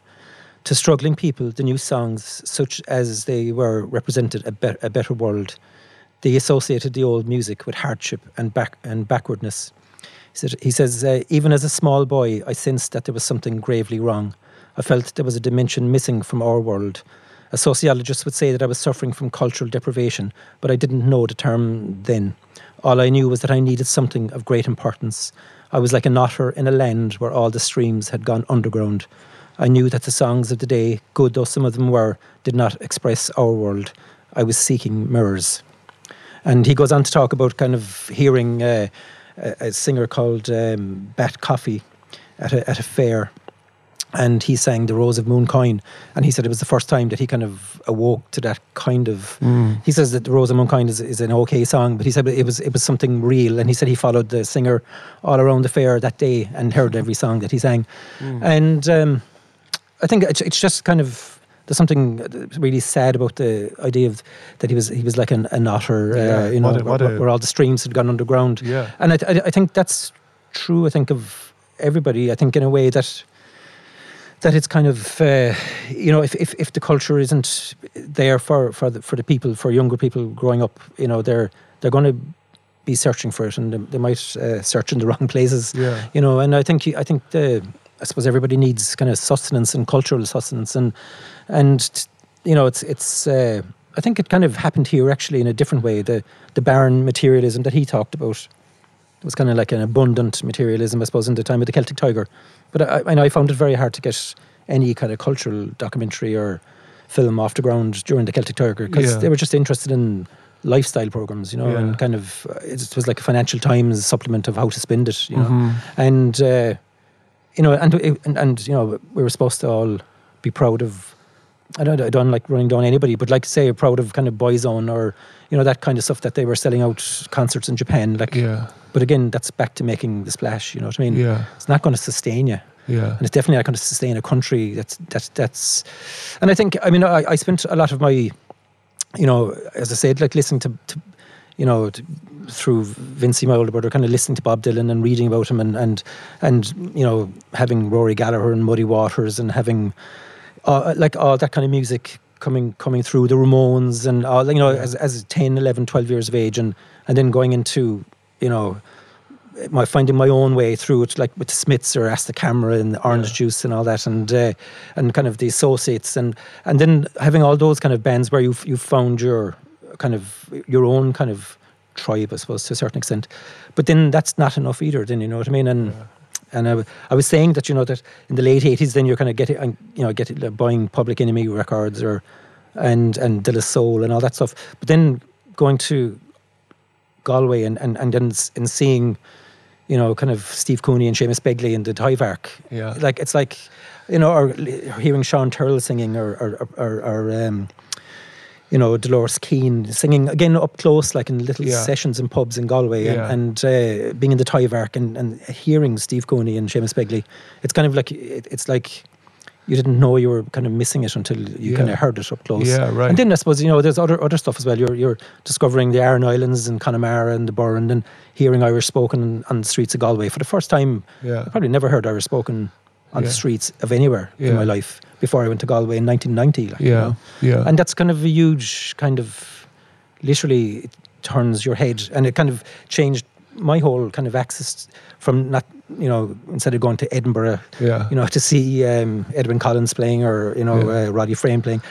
Speaker 3: To struggling people, the new songs, such as they were, represented a, be- a better world. They associated the old music with hardship and, back- and backwardness. He, said, he says, uh, even as a small boy, I sensed that there was something gravely wrong. I felt there was a dimension missing from our world. A sociologist would say that I was suffering from cultural deprivation, but I didn't know the term then. All I knew was that I needed something of great importance. I was like an otter in a land where all the streams had gone underground. I knew that the songs of the day, good though some of them were, did not express our world. I was seeking mirrors. And he goes on to talk about kind of hearing uh, a, a singer called um, Bat Coffee at a, at a fair. And he sang The Rose of Mooncoin. And he said it was the first time that he kind of awoke to that kind of. He says that The Rose of Mooncoin is, is an okay song, but he said it was, it was something real. And he said he followed the singer all around the fair that day and heard every song that he sang. And um, I think it's, it's just kind of there's something really sad about the idea of that he was he was like an, an otter,
Speaker 2: Yeah,
Speaker 3: uh, you know,
Speaker 2: what a- what
Speaker 3: where,
Speaker 2: a-
Speaker 3: where all the streams had gone underground.
Speaker 2: Yeah.
Speaker 3: and I, I, I think that's true. I think of everybody. I think in a way that that it's kind of uh, you know if, if if the culture isn't there for for the, for the people for younger people growing up, you know they're they're going to be searching for it and they, they might uh, search in the <laughs> wrong places
Speaker 2: Yeah.
Speaker 3: you know and i think i think the i suppose everybody needs kind of sustenance and cultural sustenance and and you know it's it's uh, i think it kind of happened here actually in a different way the the barren materialism that he talked about was kind of like an abundant materialism i suppose in the time of the celtic tiger but i i, I found it very hard to get any kind of cultural documentary or film off the ground during the celtic tiger because
Speaker 2: Yeah.
Speaker 3: they were just interested in lifestyle programs you know
Speaker 2: Yeah.
Speaker 3: and kind of it was like a financial times supplement of how to spend it you know
Speaker 2: Mhm.
Speaker 3: and uh, you know, and, and and you know, we were supposed to all be proud of. I don't, I don't like running down anybody, but like say, proud of kind of Boyzone or you know that kind of stuff that they were selling out concerts in Japan. Like,
Speaker 2: Yeah,
Speaker 3: but again, that's back to making the splash. You know what I mean?
Speaker 2: yeah,
Speaker 3: It's not going to sustain you,
Speaker 2: yeah.
Speaker 3: and it's definitely not going to sustain a country. That's that's that's. And I think I mean I, I spent a lot of my, you know, as I said, like listening to, to you know, through Vincy my older brother, kind of listening to Bob Dylan and reading about him, and and and you know, having Rory Gallagher and Muddy Waters, and having uh, like all that kind of music coming coming through the Ramones, and all you know, as as 10, 11, 12 years of age, and and then going into you know. My finding my own way through it, like with the Smiths or Aztec Camera and Orange Juice and all that, and uh, and kind of the associates, and and then having all those kind of bands where you've you've found your kind of your own kind of tribe, I suppose, to a certain extent. But then that's not enough either. Then you know what I mean? And and I, I was saying that you know that in the late eighties, then you're kind of getting you know getting like, buying Public Enemy records or and and De La Soul and all that stuff. But then going to Galway and and and then and seeing you know kind of Steve Cooney and Seamus Begley and the Tyvark.
Speaker 2: Yeah.
Speaker 3: Like it's like you know, or hearing Seán Tyrrell singing, or or or, or um, you know, Dolores Keane singing again up close, like in little
Speaker 2: Yeah.
Speaker 3: sessions in pubs in Galway,
Speaker 2: Yeah.
Speaker 3: and, and uh, being in the Tyvark and, and hearing Steve Cooney and Seamus Begley, it's kind of like it, it's like you didn't know you were kind of missing it until you
Speaker 2: Yeah.
Speaker 3: kind of heard it up close.
Speaker 2: Yeah, right.
Speaker 3: And then I suppose you know there's other other stuff as well. You're you're discovering the Aran Islands and Connemara and the Burren and hearing Irish spoken on the streets of Galway for the first time.
Speaker 2: Yeah.
Speaker 3: I probably never heard Irish spoken on
Speaker 2: Yeah.
Speaker 3: the streets of anywhere
Speaker 2: Yeah.
Speaker 3: in my life before I went to Galway in 1990. Like, you
Speaker 2: Yeah,
Speaker 3: know.
Speaker 2: yeah.
Speaker 3: And that's kind of a huge kind of literally it turns your head and it kind of changed my whole kind of access from not you know instead of going to Edinburgh
Speaker 2: Yeah.
Speaker 3: you know to see um, Edwyn Collins playing or you know
Speaker 2: Yeah.
Speaker 3: uh, Roddy Frame playing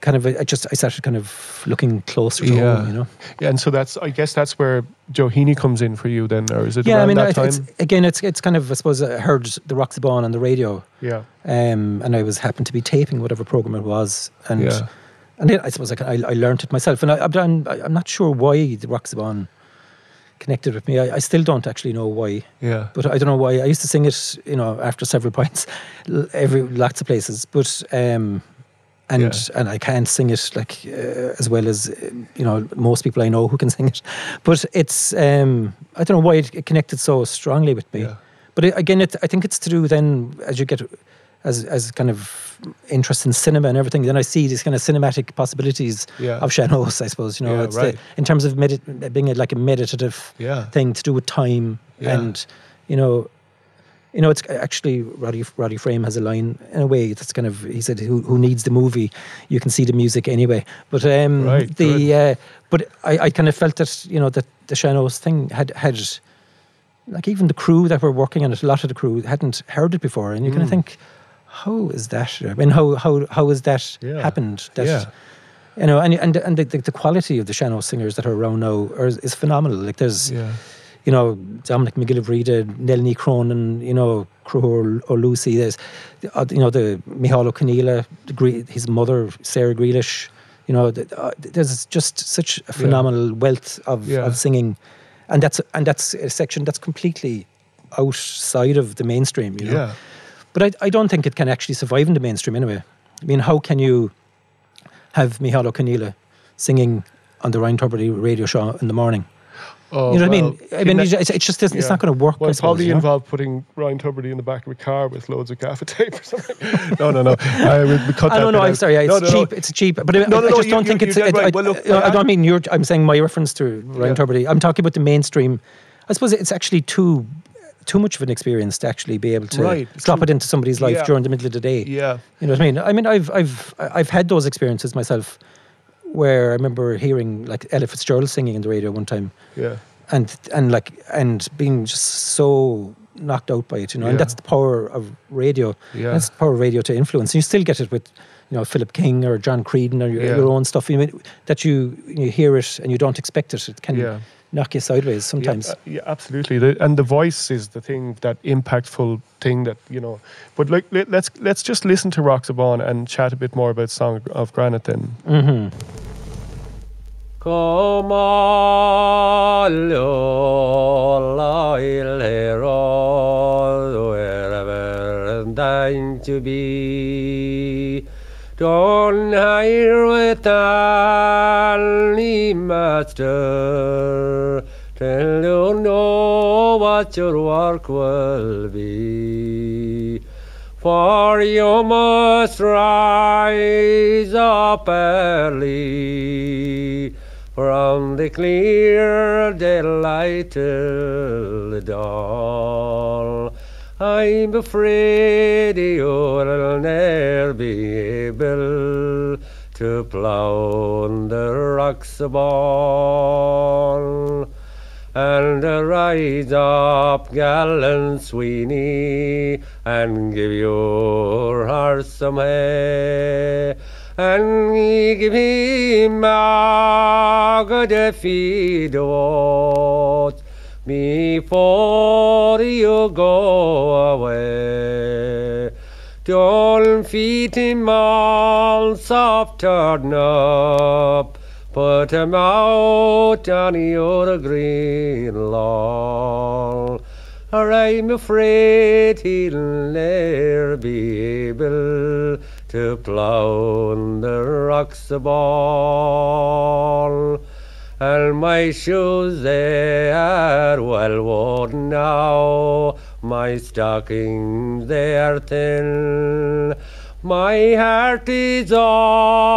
Speaker 3: kind of I just I started kind of looking closer to
Speaker 2: Yeah.
Speaker 3: home you know
Speaker 2: Yeah, and so that's I guess that's where Heaney comes in for you then, or is it
Speaker 3: yeah I mean
Speaker 2: that
Speaker 3: I,
Speaker 2: time?
Speaker 3: it's, again it's it's kind of I suppose I heard the Rocks of Bawn on the radio
Speaker 2: yeah,
Speaker 3: um, and I was happened to be taping whatever program it was, and
Speaker 2: Yeah.
Speaker 3: and then I suppose I, can- I, I learned it myself, and I, I've done, I, I'm not sure why the Rocks of Bawn connected with me. I, I still don't actually know why,
Speaker 2: yeah,
Speaker 3: but I don't know why. I used to sing it, you know, after several <laughs> pints, l- every lots of places, but um, and
Speaker 2: Yeah.
Speaker 3: and I can't sing it like uh, as well as you know most people I know who can <laughs> sing it, but it's um, I don't know why it, it connected so strongly with me.
Speaker 2: Yeah.
Speaker 3: But it, again, it, I think it's to do then as you get as as kind of interest in cinema and everything. Then I see these kind of cinematic possibilities
Speaker 2: Yeah.
Speaker 3: of sean-nós. I suppose you know
Speaker 2: Yeah,
Speaker 3: it's
Speaker 2: right.
Speaker 3: the, in terms of being a, like a meditative
Speaker 2: Yeah.
Speaker 3: thing to do with time and you know. You know, it's actually Roddy, Roddy Frame has a line in a way that's kind of he said, "Who, who needs the movie? You can see the music anyway." But um,
Speaker 2: Right,
Speaker 3: the uh, but I, I kind of felt that you know that the sean-nós thing had had like even the crew that were working on it, a lot of the crew hadn't heard it before, and you kind of think, how is that? I mean, how how how has that
Speaker 2: Yeah.
Speaker 3: happened? That
Speaker 2: Yeah.
Speaker 3: you know, and and and the, the, the quality of the sean-nós singers that are around now are, is phenomenal. Like there's,
Speaker 2: yeah,
Speaker 3: you know, Dominic McGillivray, Nell Ní Chróinín, you know, Crew or Lucy. There's, uh, you know, the the Gre- his mother Sarah Grealish. You know, uh, there's just such a phenomenal wealth of,
Speaker 2: Yeah.
Speaker 3: of singing, and that's and that's a section that's completely outside of the mainstream. You know,
Speaker 2: yeah,
Speaker 3: but I, I don't think it can actually survive in the mainstream anyway. I mean, how can you have Michal O'Conneilla singing on the Ryan Tubridy radio show in the morning?
Speaker 2: Oh,
Speaker 3: you know what I mean? I mean,
Speaker 2: that-
Speaker 3: it's, it's just it's
Speaker 2: yeah.
Speaker 3: not going to work.
Speaker 2: Well,
Speaker 3: suppose,
Speaker 2: probably
Speaker 3: you know?
Speaker 2: involved putting Ryan Tubridy in the back of a car with loads of gaffer <laughs> tape or something. no, no, no. I would we cut
Speaker 3: I don't know. I'm
Speaker 2: out.
Speaker 3: sorry. It's
Speaker 2: No, no, no.
Speaker 3: cheap. It's cheap. But I,
Speaker 2: No, no,
Speaker 3: I just
Speaker 2: you-
Speaker 3: don't
Speaker 2: you-
Speaker 3: think
Speaker 2: you
Speaker 3: it's. it-
Speaker 2: right.
Speaker 3: I,
Speaker 2: Well, look,
Speaker 3: I,
Speaker 2: I-
Speaker 3: don't mean you're. I'm saying my reference to Ryan
Speaker 2: Yeah.
Speaker 3: Tubridy. I'm talking about the mainstream. I suppose it's actually too too much of an experience to actually be able to
Speaker 2: Right,
Speaker 3: drop
Speaker 2: true.
Speaker 3: it into somebody's life
Speaker 2: Yeah.
Speaker 3: during the middle of the day.
Speaker 2: Yeah,
Speaker 3: You know what I mean? I mean, I've I've I've had those experiences myself, where I remember hearing like Ella Fitzgerald singing in the radio one time,
Speaker 2: yeah,
Speaker 3: and and like and being just so knocked out by it, you know.
Speaker 2: Yeah.
Speaker 3: And that's the power of radio.
Speaker 2: Yeah.
Speaker 3: That's the power of radio to influence. You still get it with, you know, Philip King or John Creedon or your,
Speaker 2: Yeah.
Speaker 3: your own stuff. You mean that you you hear it and you don't expect it. It can
Speaker 2: Yeah.
Speaker 3: Knock you sideways sometimes.
Speaker 2: Yeah, uh, yeah, absolutely. The, and the voice is the thing, that impactful thing that you know. But like, let, let's let's just listen to Rocks of Bawn and chat a bit more about Song of Granite then.
Speaker 3: hmm
Speaker 6: Come on, wherever thine to be. Don't hire with any master till you know what your work will be. For you must rise up early from the clear daylight till the dawn. I'm afraid you'll ne'er be able to plough the rocks upon. And rise up, gallant Sweeney, and give your horse some hay. And give him a good feed oats before you go away. Don't feed him on soft turnip, put him out on your green lawn. or I'm afraid he'll ne'er be able to plough the rocks of Bawn. And my shoes they are well worn now, my stockings they are thin. My heart is always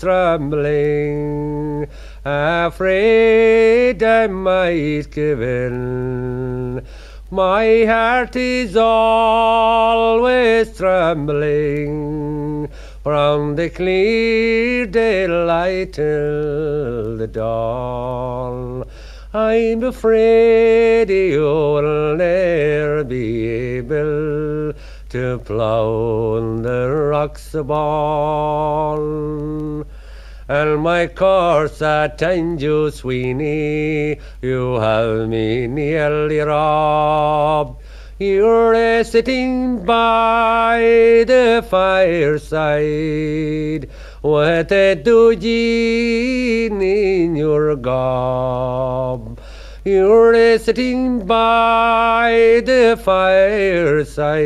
Speaker 6: trembling, afraid I might give in. My heart is always trembling from the clear daylight till the dawn. I'm afraid you'll ne'er be able to plough the rocks all. And my course attend you, Sweeney, you have me nearly robbed. You're sitting by the fireside with a dudeen in your gob. You're sitting by the fireside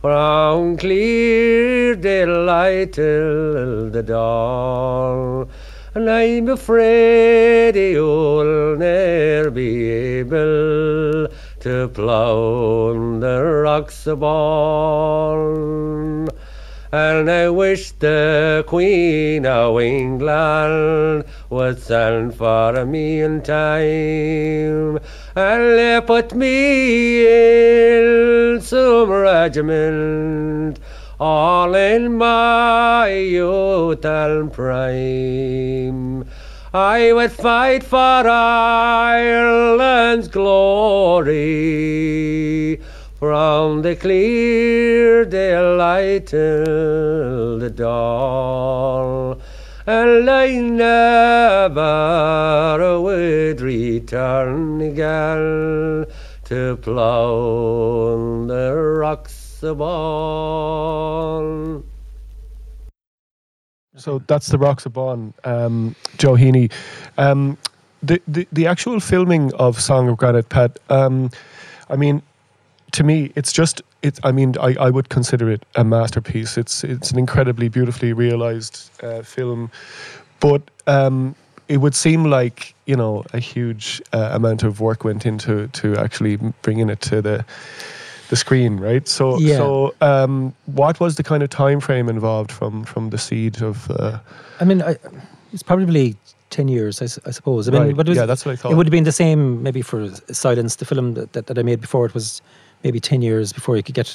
Speaker 6: from clear daylight till the dawn. And I'm afraid you'll ne'er be able to on the rocks all. And I wish the Queen of England would send for me in time and put me in some regiment, all in my youth and prime. I would fight for Ireland's glory from the clear daylight till the dawn. And I never would return again to plough the rocks all.
Speaker 2: So that's the Rocks of Bawn, um, Joe Heaney. Um, the, the the actual filming of Song of Granite Pat. Um, I mean, to me, it's just it. I mean, I, I would consider it a masterpiece. It's it's an incredibly beautifully realized uh, film, but um, it would seem like you know a huge uh, amount of work went into to actually bringing it to the the screen, right? So
Speaker 3: Yeah.
Speaker 2: so um, what was the kind of time frame involved from from the seed of uh,
Speaker 3: I mean, I, it's probably 10 years, I suppose. I mean,
Speaker 2: Right,
Speaker 3: but it was,
Speaker 2: yeah, that's what I thought.
Speaker 3: It would have been the same maybe for Silence, the film that, that, that I made before. It was maybe 10 years before you could get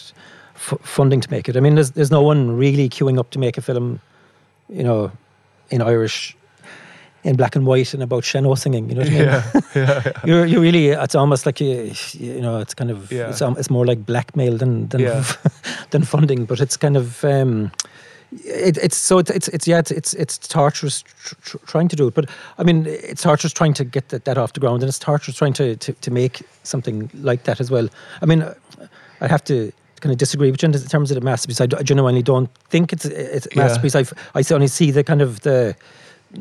Speaker 3: f- funding to make it. I mean, there's, there's no one really queuing up to make a film, you know, in Irish, in black and white and about sean-nós singing, you know what I mean?
Speaker 2: yeah, <laughs> yeah,
Speaker 3: You're, you really, it's almost like, you, you know, it's kind of,
Speaker 2: Yeah.
Speaker 3: it's, um, it's more like blackmail than, than,
Speaker 2: Yeah. <laughs>
Speaker 3: than funding, but it's kind of, um, it, it's so it's it's, it's yeah it's it's, it's torturous tr- tr- trying to do it but i mean it's torturous trying to get that, that off the ground and it's torturous trying to, to to make something like that as well i mean i have to kind of disagree with you in terms of the masterpiece i genuinely don't think it's it's a
Speaker 2: Yeah.
Speaker 3: masterpiece i i only see the kind of the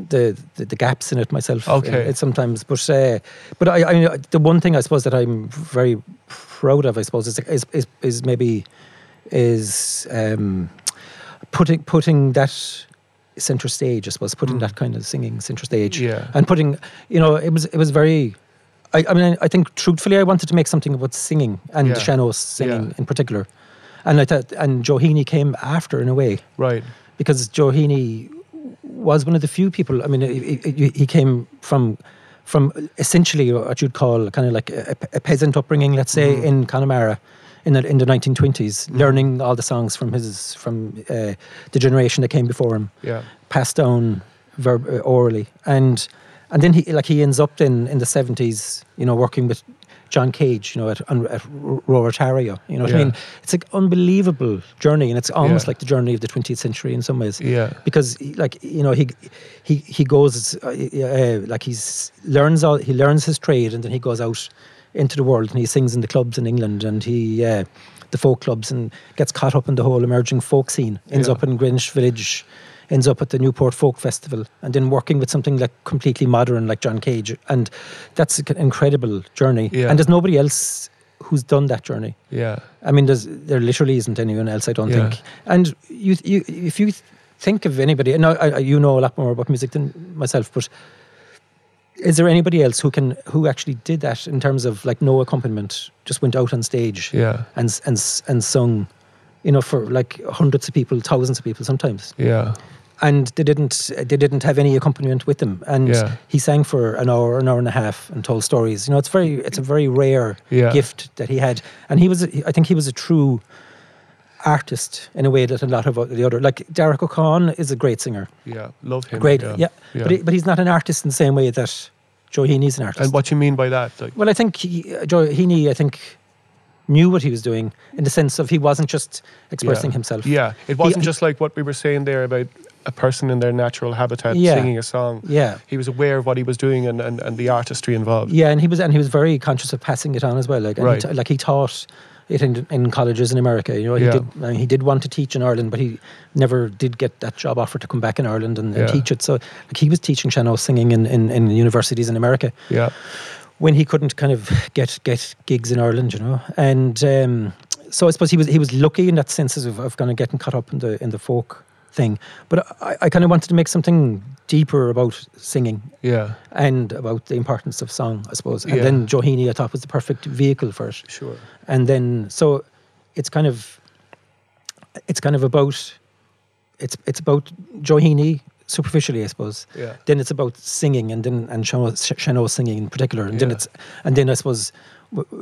Speaker 3: the, the, the gaps in it myself.
Speaker 2: Okay.
Speaker 3: It's sometimes, but uh, but I, I the one thing I suppose that I'm very proud of, I suppose, is is is, is maybe is um, putting putting that center stage. I suppose putting that kind of singing center stage.
Speaker 2: Mm. Yeah.
Speaker 3: and putting you know it was it was very. I, I mean, I think truthfully, I wanted to make something about singing and
Speaker 2: Yeah.
Speaker 3: sean-nós singing
Speaker 2: Yeah.
Speaker 3: in particular, and I thought, and Heaney came after in a way
Speaker 2: right.
Speaker 3: because Heaney was one of the few people. I mean, he, he- he came from from essentially what you'd call kind of like a, a peasant upbringing, let's say,
Speaker 2: Mm-hmm.
Speaker 3: in Connemara. In the, in the 1920s, learning all the songs from his from uh, the generation that came before him,
Speaker 2: Yeah.
Speaker 3: passed down verb, uh, orally, and and then he like he ends up in in the 70s, you know, working with John Cage, you know, at, at. You know what I mean? It's an unbelievable journey, and it's almost
Speaker 2: Yeah.
Speaker 3: like the journey of the 20th century in some ways
Speaker 2: Yeah.
Speaker 3: because like you know he he he goes uh, uh, like he's learns all he learns his trade and then he goes out into the world and he sings in the clubs in England and he uh, the folk clubs and gets caught up in the whole emerging folk scene ends
Speaker 2: Yeah.
Speaker 3: up in Greenwich Village ends up at the Newport Folk Festival, and then working with something like completely modern, like John Cage, and that's an incredible journey.
Speaker 2: Yeah.
Speaker 3: And there's nobody else who's done that journey.
Speaker 2: Yeah.
Speaker 3: I mean, there's there literally isn't anyone else. I don't
Speaker 2: Yeah.
Speaker 3: think. And you, you, if you think of anybody, and I, I, you know a lot more about music than myself, but is there anybody else who can who actually did that in terms of like no accompaniment, just went out on stage
Speaker 2: Yeah.
Speaker 3: and and and sung, you know, for like hundreds of people, thousands of people sometimes,
Speaker 2: Yeah.
Speaker 3: and they didn't they didn't have any accompaniment with them, and
Speaker 2: Yeah.
Speaker 3: he sang for an hour, an hour and a half, and told stories. You know, it's very it's a very rare
Speaker 2: Yeah.
Speaker 3: gift that he had, and he was I think he was a true artist in a way that a lot of the other like Darach Ó Catháin is a great singer,
Speaker 2: Yeah. Love him.
Speaker 3: great,
Speaker 2: Yeah.
Speaker 3: yeah, But, he, but he's not an artist in the same way that Joe Heaney's an artist.
Speaker 2: and what you mean by that? Like,
Speaker 3: Well, I think he, Joe Heaney, I think, knew what he was doing in the sense of he wasn't just expressing
Speaker 2: yeah.
Speaker 3: himself.
Speaker 2: Yeah. It wasn't
Speaker 3: He-
Speaker 2: just like what we were saying there about a person in their natural habitat
Speaker 3: Yeah.
Speaker 2: singing a song.
Speaker 3: Yeah.
Speaker 2: He was aware of what he was doing and, and, and the artistry involved.
Speaker 3: Yeah, and he was and he was very conscious of passing it on as well. Like,
Speaker 2: Right.
Speaker 3: he like he taught it in, in colleges in America. You know, he
Speaker 2: Yeah.
Speaker 3: did I mean, he did want to teach in Ireland, but he never did get that job offer to come back in Ireland and, and
Speaker 2: Yeah.
Speaker 3: teach it. So like he was teaching sean-nós singing in, in, in universities in America
Speaker 2: Yeah.
Speaker 3: When he couldn't kind of get get gigs in Ireland, you know. And um, so I suppose he was he was lucky in that sense of, of kind of getting caught up in the in the folk thing. But I, I kind of wanted to make something deeper about singing
Speaker 2: Yeah.
Speaker 3: and about the importance of song, I suppose. And
Speaker 2: Yeah.
Speaker 3: then Heaney, I thought, was the perfect vehicle for it.
Speaker 2: Sure.
Speaker 3: And then so it's kind of it's kind of about it's it's about Heaney superficially, I suppose.
Speaker 2: Yeah.
Speaker 3: Then it's about singing, and then and sean-nós singing in particular, and then it's and then I suppose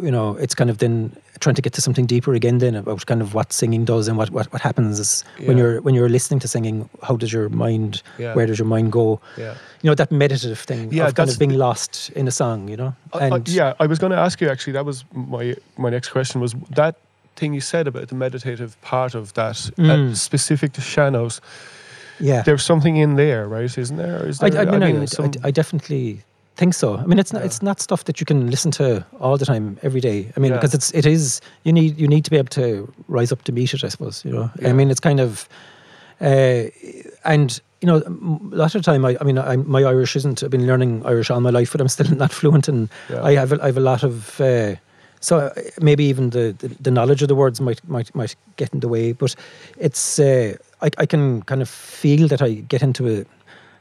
Speaker 3: you know it's kind of then trying to get to something deeper again then about kind of what singing does and what what, what happens is when you're when you're listening to singing how does your mind
Speaker 2: Yeah.
Speaker 3: where does your mind go
Speaker 2: Yeah.
Speaker 3: you know that meditative thing
Speaker 2: Yeah,
Speaker 3: of kind of being lost in a song you know
Speaker 2: Uh, uh, yeah, I was going to ask you actually. That was my my next question. Was that thing you said about the meditative part of that uh,
Speaker 3: Mm.
Speaker 2: specific to sean-nós?
Speaker 3: Yeah
Speaker 2: There's something in there, right? Isn't there? Is
Speaker 3: I,
Speaker 2: there
Speaker 3: I mean, I, I,
Speaker 2: some-
Speaker 3: I definitely think so. I mean, it's not
Speaker 2: Yeah.
Speaker 3: it's not stuff that you can listen to all the time, every day. I mean,
Speaker 2: Yeah.
Speaker 3: because it's it is you need you need to be able to rise up to meet it. I suppose you know.
Speaker 2: Yeah.
Speaker 3: I mean, it's kind of, uh, and you know, a lot of the time, I, I mean, I, my Irish isn't. I've been learning Irish all my life, but I'm still <laughs> not fluent, and. I have a, I have a lot of. Uh, so uh, maybe even the, the, the knowledge of the words might might might get in the way, but it's uh, I, I can kind of feel that I get into a,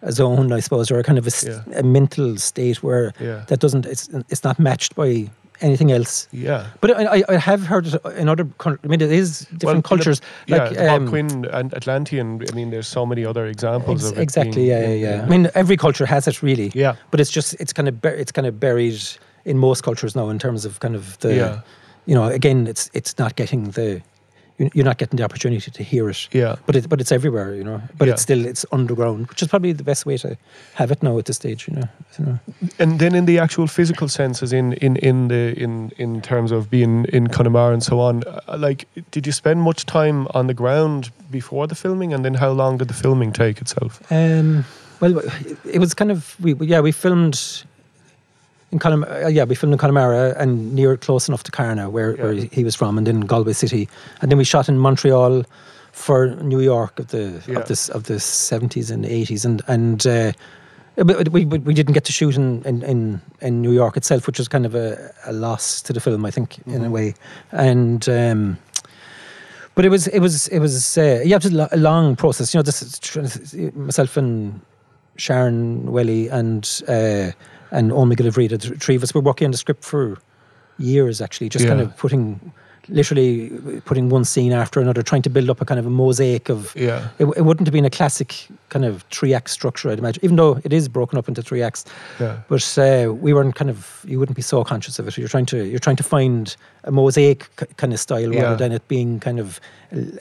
Speaker 3: a zone, I suppose, or a kind of a,
Speaker 2: Yeah.
Speaker 3: a mental state where
Speaker 2: Yeah.
Speaker 3: that doesn't it's it's not matched by anything else.
Speaker 2: yeah.
Speaker 3: But I, I- have heard it in other. coun- I mean, it is different
Speaker 2: Well,
Speaker 3: cultures.
Speaker 2: Yeah,
Speaker 3: like
Speaker 2: Bob
Speaker 3: um,
Speaker 2: Quinn and Atlantean. I mean, there's so many other examples
Speaker 3: Ex-
Speaker 2: of it.
Speaker 3: exactly. Yeah, yeah, yeah. I mean, every culture has it really.
Speaker 2: Yeah.
Speaker 3: But it's just it's kind of bur- it's kind of buried in most cultures now in terms of kind of the.
Speaker 2: Yeah.
Speaker 3: You know, again, it's it's not getting the. You- You're not getting the opportunity to hear it.
Speaker 2: Yeah.
Speaker 3: But it, but it's everywhere, you know. But
Speaker 2: Yeah.
Speaker 3: it's still it's underground, which is probably the best way to have it now at this stage, you know. You know.
Speaker 2: and then in the actual physical senses, in in in the in in terms of being in Connemara and so on, uh, like, did you spend much time on the ground before the filming, and then how long did the filming take itself?
Speaker 3: Um, well, it was kind of we- yeah we filmed in Connemara. Uh, yeah, we filmed in Connemara and near close enough to Carna, where, where he was from, and then Galway City, and then we shot in Montreal for New York of the
Speaker 2: Yeah.
Speaker 3: of this of the seventies and eighties, and and. Uh, we, we we didn't get to shoot in, in, in, in New York itself, which was kind of a, a loss to the film, I think, in a way. And um, but it was it was it was uh, yeah, it was a long process. You know, this is myself and Sharon Whooley and uh, and Owen McGillivray, the th- three of us were working on the script for years actually, just kind of putting literally putting one scene after another, trying to build up a kind of a mosaic of
Speaker 2: Yeah.
Speaker 3: it, it wouldn't have been a classic kind of three act structure, I'd imagine, even though it is broken up into three acts.
Speaker 2: Yeah.
Speaker 3: But uh, we weren't kind of you wouldn't be so conscious of it. You're trying to you're trying to find a mosaic kind of style
Speaker 2: Yeah.
Speaker 3: rather than it being kind of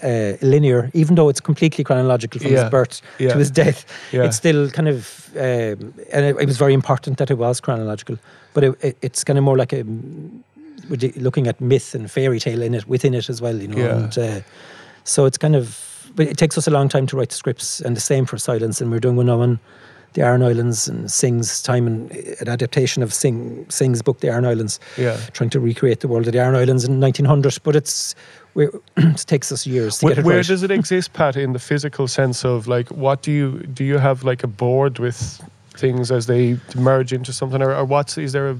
Speaker 3: uh, linear. Even though it's completely chronological from
Speaker 2: Yeah.
Speaker 3: his birth
Speaker 2: Yeah.
Speaker 3: to his death,
Speaker 2: Yeah.
Speaker 3: it's still kind of um, and it, it was very important that it was chronological. But it, it, it's kind of more like a looking at myth and fairy tale in it within it as well, you know.
Speaker 2: Yeah.
Speaker 3: And uh, so it's kind of, but it takes us a long time to write the scripts, and the same for silence. And we're doing one now on the Aran Islands and Synge's time and an adaptation of Synge Synge's book, The Aran Islands.
Speaker 2: Yeah.
Speaker 3: trying to recreate the world of the Aran Islands in 1900. But it's <clears throat> it takes us years to
Speaker 2: Where,
Speaker 3: get it
Speaker 2: where
Speaker 3: right.
Speaker 2: does it exist, Pat, in the physical sense of like what do you do you have like a board with things as they merge into something or, or what's is there a,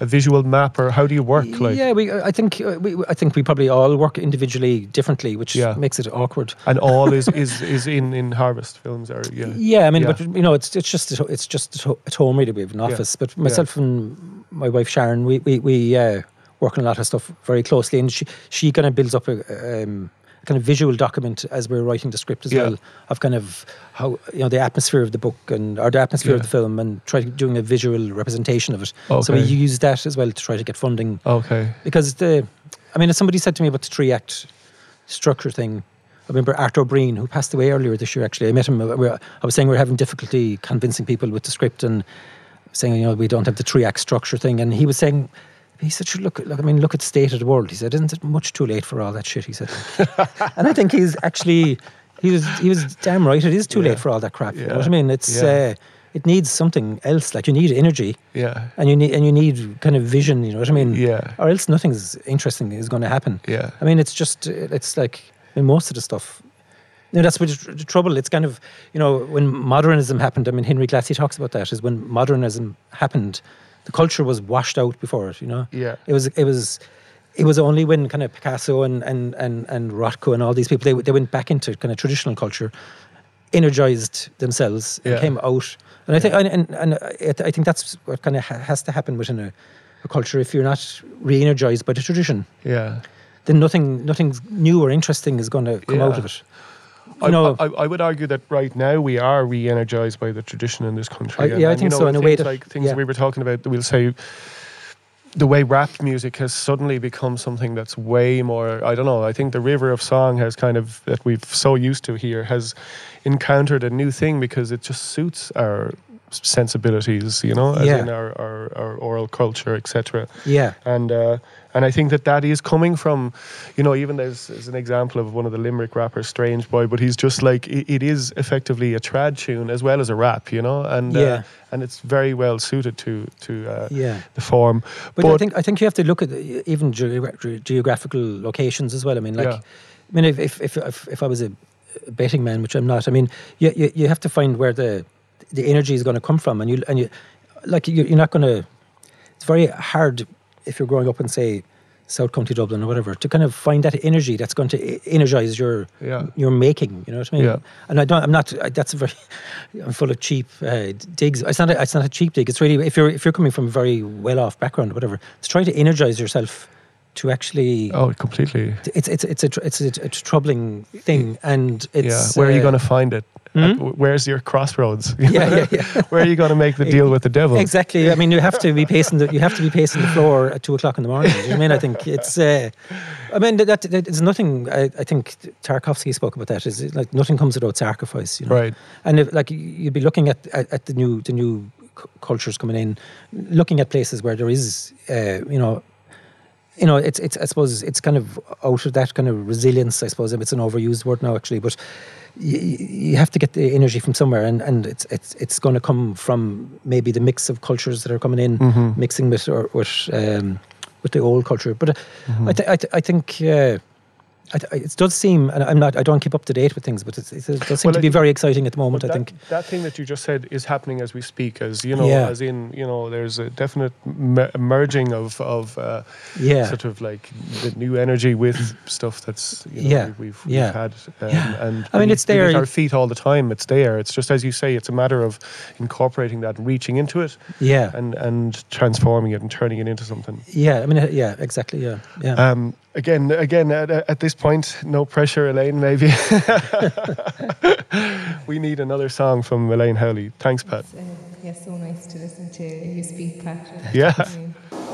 Speaker 2: a visual map or how do you work like
Speaker 3: yeah, we. I think uh, we. I think we probably all work individually differently, which
Speaker 2: Yeah.
Speaker 3: makes it awkward.
Speaker 2: and all is, is <laughs> is in in harvest films or yeah
Speaker 3: Yeah, I mean,
Speaker 2: Yeah.
Speaker 3: but you know, it's it's just it's just at ho- at home really. We have an
Speaker 2: Yeah.
Speaker 3: office, but myself and my wife Sharon, we we we uh, work on a lot of stuff very closely, and she she kind of builds up a um, kind of visual document as we're writing the script as
Speaker 2: Yeah.
Speaker 3: well of kind of how you know the atmosphere of the book and or the atmosphere of the film, and try to doing a visual representation of it. So we
Speaker 2: Okay.
Speaker 3: use that as well to try to get funding
Speaker 2: okay
Speaker 3: because the I mean, somebody said to me about the three act structure thing. I remember Arthur Breen, who passed away earlier this year. Actually, I met him. we were- I was saying we are having difficulty convincing people with the script, and saying you know we don't have the three act structure thing. And he was saying, he said, "Sure, look, look. I mean, look at the state of the world." He said, "Isn't it much too late for all that shit?" He said, <laughs> and I think he's actually he was he was damn right. It is too
Speaker 2: Yeah.
Speaker 3: late for all that crap. You know what I mean? It's
Speaker 2: Yeah.
Speaker 3: uh, it needs something else. Like you need energy
Speaker 2: yeah
Speaker 3: and you need and you need kind of vision. You know what I mean?
Speaker 2: Yeah.
Speaker 3: Or else nothing's interesting is going to happen.
Speaker 2: Yeah.
Speaker 3: I mean, it's just it's like in most of the stuff. You know, that's what the trouble. It's kind of you know when modernism happened. I mean, Henry Glassie talks about that. Is when modernism happened, the culture was washed out before it. You know.
Speaker 2: Yeah.
Speaker 3: It was it was. It was only when kind of Picasso and, and, and, and Rothko and all these people they, they went back into kind of traditional culture, energized themselves and
Speaker 2: Yeah.
Speaker 3: came out. And I think and, and, and I think that's what kind of has to happen within a, a culture. If you're not re-energized by the tradition,
Speaker 2: yeah
Speaker 3: then nothing nothing new or interesting is going to come out of it.
Speaker 2: I,
Speaker 3: know,
Speaker 2: I, I would argue that right now we are re-energized by the tradition in this country.
Speaker 3: I- yeah, I
Speaker 2: and,
Speaker 3: think
Speaker 2: you
Speaker 3: so,
Speaker 2: know,
Speaker 3: in a way that-
Speaker 2: like things
Speaker 3: yeah.
Speaker 2: we were talking about. We'll say the way rap music has suddenly become something that's way more. I don't know. I think the river of song has kind of that we've so used to here has encountered a new thing because it just suits our sensibilities. You know, as
Speaker 3: Yeah.
Speaker 2: in our, our, our oral culture, etc
Speaker 3: yeah,
Speaker 2: and uh, and I think that that is coming from, you know, even there's, there's an example of one of the Limerick rappers, Strange Boy, but he's just like it, it is effectively a trad tune as well as a rap, you know, and uh, and it's very well suited to to uh,
Speaker 3: yeah.
Speaker 2: the form.
Speaker 3: But, I think I think you have to look at even ge- geographical locations as well. I mean, like,
Speaker 2: Yeah.
Speaker 3: I mean, if if if if, if I was a betting man, which I'm not, I mean, you you, you have to find where the the energy is going to come from, and you and you like you, you're not going to. It's very hard if you're growing up in say South County Dublin or whatever to kind of find that energy that's going to energize your
Speaker 2: Yeah.
Speaker 3: your making. You know what I mean?
Speaker 2: Yeah.
Speaker 3: And I don't. I'm not. I, that's a very. <laughs> I'm full of cheap uh, digs. It's not. A, it's not a cheap dig. It's really if you're if you're coming from a very well off background, or whatever. It's trying to energize yourself to actually.
Speaker 2: oh, completely.
Speaker 3: It's it's it's a it's a, a troubling thing, and it's
Speaker 2: yeah. Where are you
Speaker 3: uh,
Speaker 2: going to find it? At- where's your crossroads?
Speaker 3: Yeah, yeah, yeah. <laughs>
Speaker 2: Where are you going to make the deal with the devil?
Speaker 3: Exactly. I mean, you have to be pacing the you have to be pacing the floor at two o'clock in the morning. You know what I mean, I think it's. Uh, I mean, that, that, is nothing. I, I think Tarkovsky spoke about that. Is like nothing comes without sacrifice. You know?
Speaker 2: Right.
Speaker 3: And if, like you'd be looking at, at at the new the new cu- cultures coming in, looking at places where there is, uh, you know. You know, it's it's. I suppose it's kind of out of that kind of resilience. I suppose it's an overused word now, actually, but you, you have to get the energy from somewhere, and, and it's it's it's going to come from maybe the mix of cultures that are coming in,
Speaker 2: Mm-hmm.
Speaker 3: mixing with or with um, with the old culture. But uh, I, th- I, th- I think uh, it does seem, and I'm not, I don't keep up to date with things, but it's, it does seem
Speaker 2: Well,
Speaker 3: to be very exciting at the moment. I
Speaker 2: that,
Speaker 3: think.
Speaker 2: that thing that you just said is happening as we speak, as you know,
Speaker 3: Yeah.
Speaker 2: as in you know, there's a definite me- merging of of uh,
Speaker 3: Yeah.
Speaker 2: sort of like the new energy with stuff that's you know,
Speaker 3: Yeah.
Speaker 2: we- we've,
Speaker 3: Yeah.
Speaker 2: we've had, um,
Speaker 3: Yeah.
Speaker 2: and
Speaker 3: I mean, it's there.
Speaker 2: at our feet all the time. It's there. It's just as you say. It's a matter of incorporating that, and reaching into it,
Speaker 3: Yeah.
Speaker 2: and and transforming it and turning it into something.
Speaker 3: yeah. I mean, uh, yeah. Exactly. Yeah. Yeah.
Speaker 2: Um, again, again, at, at this point, no pressure, Elaine. Maybe <laughs> we need another song from Elaine Howley. Thanks, Pat.
Speaker 7: Uh, yeah, so nice to listen to you speak, Pat.
Speaker 2: Yeah. <laughs>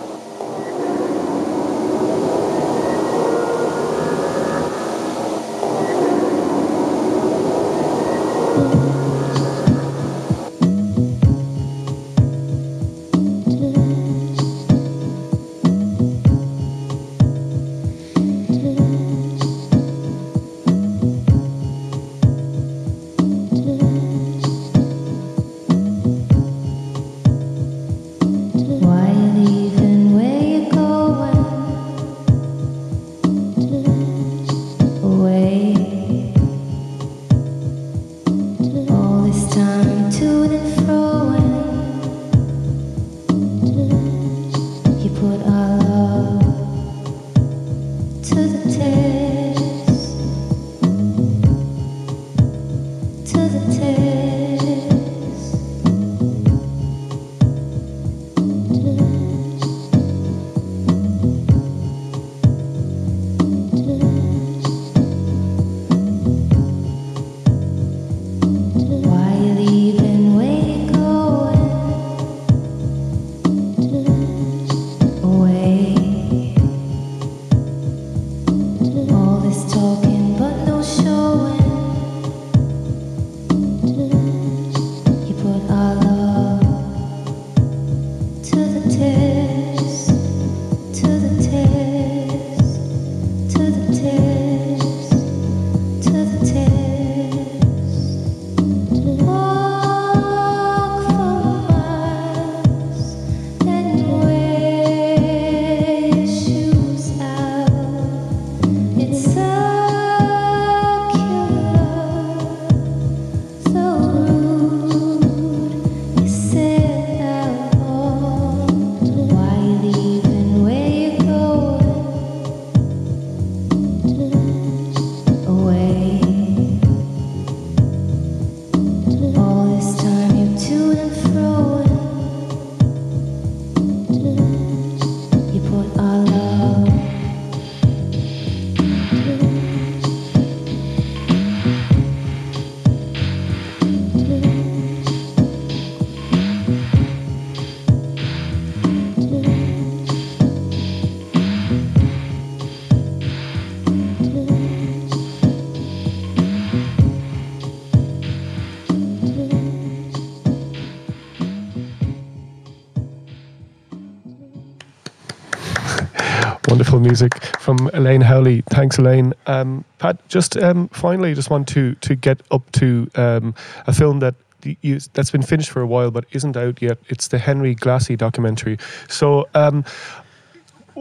Speaker 2: music from Elaine Howley. Thanks, Elaine. Um, Pat, just um, finally, just want to to get up to um, a film that you, that's been finished for a while but isn't out yet. It's the Henry Glassie documentary. So, um,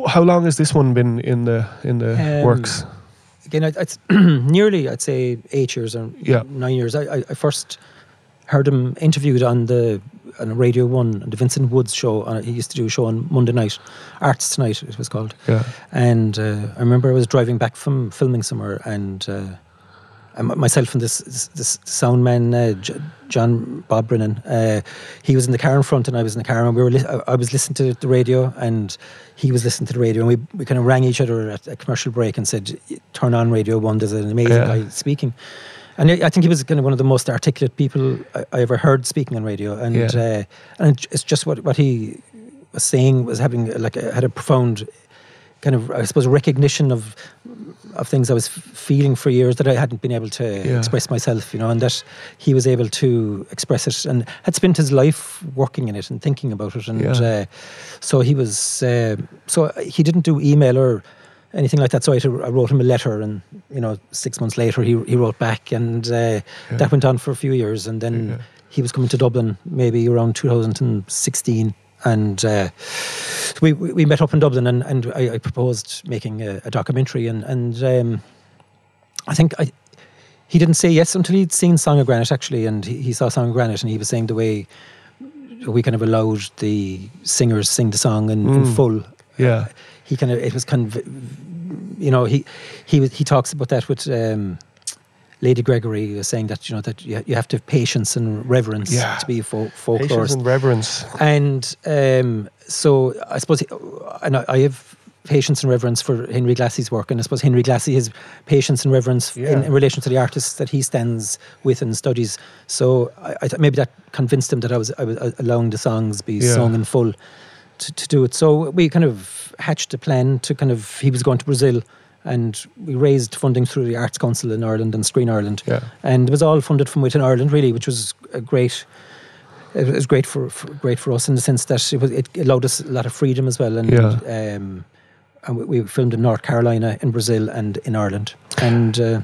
Speaker 2: how long has this one been in the in the
Speaker 3: Um,
Speaker 2: works?
Speaker 3: Again, it's <clears throat> nearly, I'd say, eight years or
Speaker 2: Yeah.
Speaker 3: nine years. I, I, I first heard him interviewed on the on Radio One, on the Vincent Woods show. On, he used to do a show on Monday night, Arts Tonight, it was called.
Speaker 2: Yeah.
Speaker 3: And uh, I remember I was driving back from filming somewhere, and uh, and myself and this this, this sound man, uh, J- John Bob Brennan, uh, he was in the car in front, and I was in the car, and we were. Li- I I was listening to the radio, and he was listening to the radio, and we, we kind of rang each other at a commercial break and said, "Turn on Radio One. There's an amazing
Speaker 2: Yeah.
Speaker 3: guy speaking." And I I think he was kind of one of the most articulate people I, I ever heard speaking on radio, and
Speaker 2: Yeah.
Speaker 3: uh, and it's just what what he was saying was having like a, had a profound kind of I suppose recognition of of things I was f- feeling for years that I hadn't been able to
Speaker 2: Yeah.
Speaker 3: express myself, you know, and that he was able to express it and had spent his life working in it and thinking about it, and
Speaker 2: Yeah.
Speaker 3: uh, so he was uh, so he didn't do email or anything like that. So I, I wrote him a letter, and you know, six months later he he wrote back, and uh, that went on for a few years, and then
Speaker 2: Yeah.
Speaker 3: he was coming to Dublin maybe around 2016 and uh, we, we we met up in Dublin and, and I, I proposed making a, a documentary and and um, I think I he didn't say yes until he'd seen Song of Granite actually and he, he saw Song of Granite and he was saying the way we kind of allowed the singers sing the song in, in
Speaker 2: Mm.
Speaker 3: full
Speaker 2: Yeah.
Speaker 3: He kind of it was kind of you know he he was- he talks about that with um, Lady Gregory was saying that you know that you, you have to have patience and reverence
Speaker 2: Yeah.
Speaker 3: to be a folk,
Speaker 2: Patience and reverence.
Speaker 3: and um, so I suppose, and I, I have patience and reverence for Henry Glassie's work, and I suppose Henry Glassie has patience and reverence in,
Speaker 2: Yeah.
Speaker 3: in relation to the artists that he stands with and studies. So I, I th- maybe that convinced him that I was, I was uh, allowing the songs be
Speaker 2: Yeah.
Speaker 3: sung in full to, to do it. So we kind of hatched a plan to kind of he was going to Brazil. And we raised funding through the Arts Council in Ireland and Screen Ireland,
Speaker 2: Yeah.
Speaker 3: and it was all funded from within Ireland, really, which was a great it was great for, for great for us in the sense that it was it allowed us a lot of freedom as well and
Speaker 2: Yeah.
Speaker 3: um and we, we filmed in North Carolina in Brazil and in Ireland and uh,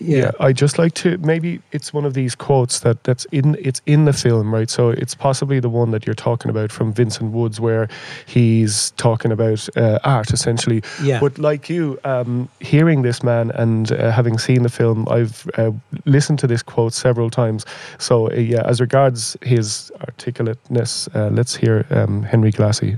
Speaker 2: Yeah.
Speaker 3: yeah,
Speaker 2: I just like to maybe it's one of these quotes that that's in it's in the film, right? So it's possibly the one that you're talking about from Vincent Woods, where he's talking about uh, art essentially.
Speaker 3: Yeah.
Speaker 2: But like you, um, hearing this man and uh, having seen the film, I've uh, listened to this quote several times. So uh, yeah, as regards his articulateness, uh, let's hear um, Henry Glassie.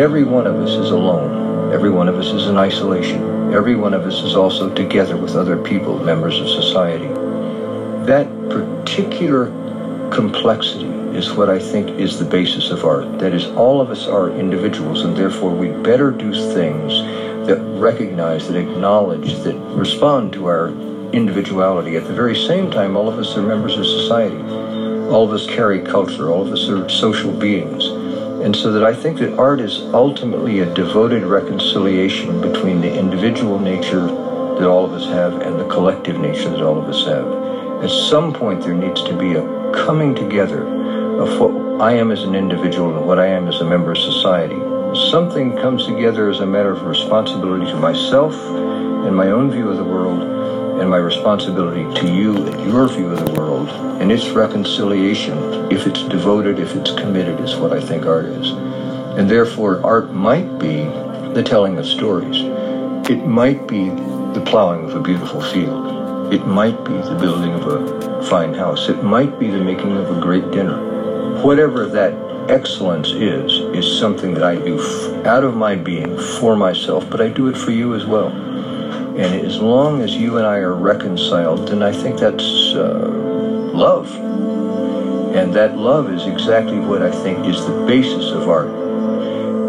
Speaker 8: Every one of us is alone. Every one of us is in isolation. Every one of us is also together with other people, members of society. That particular complexity is what I think is the basis of art. That is, all of us are individuals, and therefore we better do things that recognize, that acknowledge, that respond to our individuality. At the very same time, all of us are members of society. All of us carry culture. All of us are social beings. And so that I think that art is ultimately a devoted reconciliation between the individual nature that all of us have and the collective nature that all of us have. At some point, there needs to be a coming together of what I am as an individual and what I am as a member of society. Something comes together as a matter of responsibility to myself and my own view of the world and my responsibility to you and your view of the world. And its reconciliation, if it's devoted, if it's committed, is what I think art is. And therefore, art might be the telling of stories. It might be the plowing of a beautiful field. It might be the building of a fine house. It might be the making of a great dinner. Whatever that excellence is, is something that I do out of my being for myself, but I do it for you as well. And as long as you and I are reconciled, then I think that's uh, love. And that love is exactly what I think is the basis of art.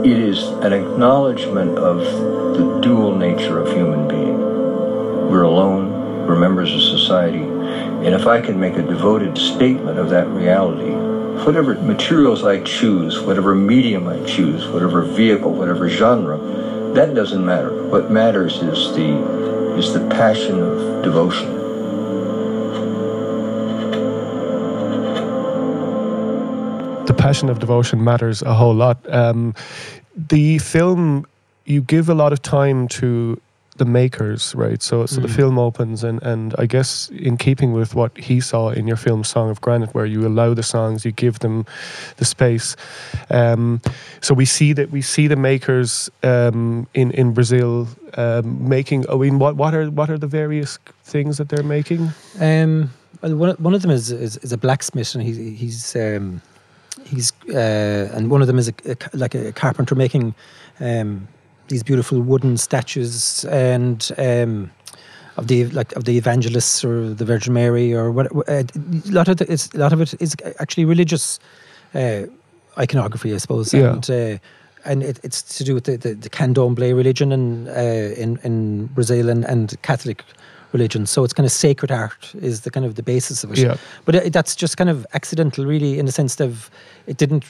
Speaker 8: It is an acknowledgement of the dual nature of human being. We're alone, we're members of society, and if I can make a devoted statement of that reality, whatever materials I choose, whatever medium I choose, whatever vehicle, whatever genre, that doesn't matter. What matters is the is the passion of devotion.
Speaker 2: The passion of devotion matters a whole lot. Um, the film, you give a lot of time to the makers, right? So, so the
Speaker 3: Mm.
Speaker 2: film opens, and, and I guess in keeping with what he saw in your film Song of Granite, where you allow the songs, you give them the space. Um, so we see that we see the makers um, in in Brazil um, making. I mean, what what are what are the various things that they're making?
Speaker 3: Um, well, one, one of them is, is is a blacksmith, and he, he's um, he's uh, and one of them is a, a like a carpenter making um, these beautiful wooden statues and um, of the like of the evangelists or the Virgin Mary or what. Uh, a lot of the, it's, a lot of it is actually religious uh, iconography, I suppose,
Speaker 2: Yeah.
Speaker 3: and. Uh, and it, it's to do with the, the, the candomblé religion and uh, in in Brazil and, and Catholic religion. So it's kind of sacred art is the kind of the basis of it.
Speaker 2: Yeah.
Speaker 3: But it, that's just kind of accidental, really, in the sense of it didn't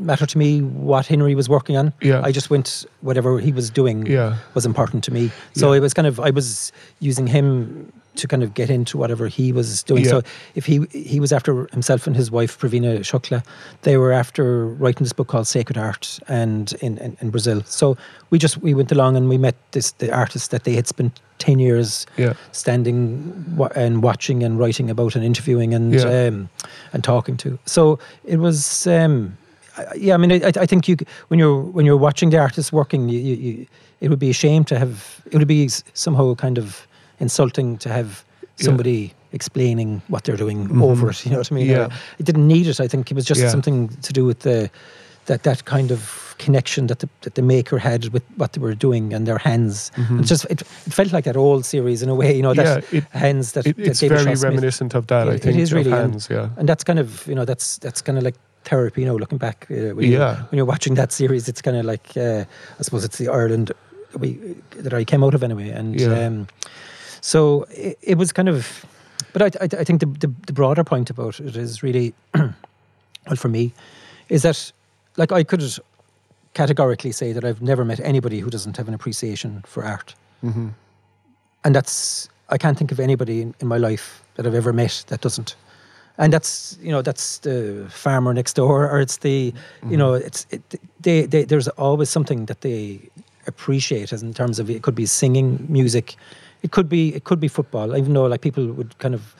Speaker 3: matter to me what Henry was working on.
Speaker 2: Yeah.
Speaker 3: I just went whatever he was doing
Speaker 2: Yeah.
Speaker 3: was important to me. So
Speaker 2: Yeah.
Speaker 3: it was kind of I was using him to kind of get into whatever he was doing.
Speaker 2: Yeah.
Speaker 3: So if he he was after himself and his wife Pravina Shukla, they were after writing this book called Sacred Art and in, in, in Brazil. So we just we went along and we met this the artist that they had spent ten years
Speaker 2: Yeah.
Speaker 3: standing wa- and watching and writing about and interviewing and
Speaker 2: Yeah.
Speaker 3: um, and talking to. So it was. Um, I- yeah, I mean, I, I think you when you're when you're watching the artist working, you, you, you, it would be a shame to have. It would be somehow kind of insulting to have
Speaker 2: Yeah.
Speaker 3: somebody explaining what they're doing
Speaker 2: Mhm.
Speaker 3: over it. You know what I mean?
Speaker 2: Yeah.
Speaker 3: Uh, it didn't need it. I think it was just
Speaker 2: Yeah.
Speaker 3: something to do with the that that kind of connection that the that the maker had with what they were doing and their hands.
Speaker 2: Mhm.
Speaker 3: It's just it, it felt like that old series in a way. You know, that
Speaker 2: Yeah, it-
Speaker 3: hands that,
Speaker 2: It,
Speaker 3: that
Speaker 2: it's
Speaker 3: David
Speaker 2: very
Speaker 3: Shaw Smith-
Speaker 2: reminiscent of that. I think
Speaker 3: it is really and-
Speaker 2: hands. yeah.
Speaker 3: and that's kind of you know that's that's kind of like therapy. You know, looking back, uh, when, you,
Speaker 2: Yeah.
Speaker 3: when you're watching that series, it's kind of like uh, I suppose it's the Ireland we that I came out of anyway, and
Speaker 2: Yeah.
Speaker 3: um, so it, it was kind of. But I, I, I think the, the the broader point about it is really, <clears throat> well, for me, is that like I could categorically say that I've never met anybody who doesn't have an appreciation for art
Speaker 2: hmm
Speaker 3: and that's I can't think of anybody in, in my life that I've ever met that doesn't. And that's you know that's the farmer next door, or it's the you know it's it, they, they there's always something that they appreciate as in terms of it could be singing, music, it could be it could be football. Even though like people would kind of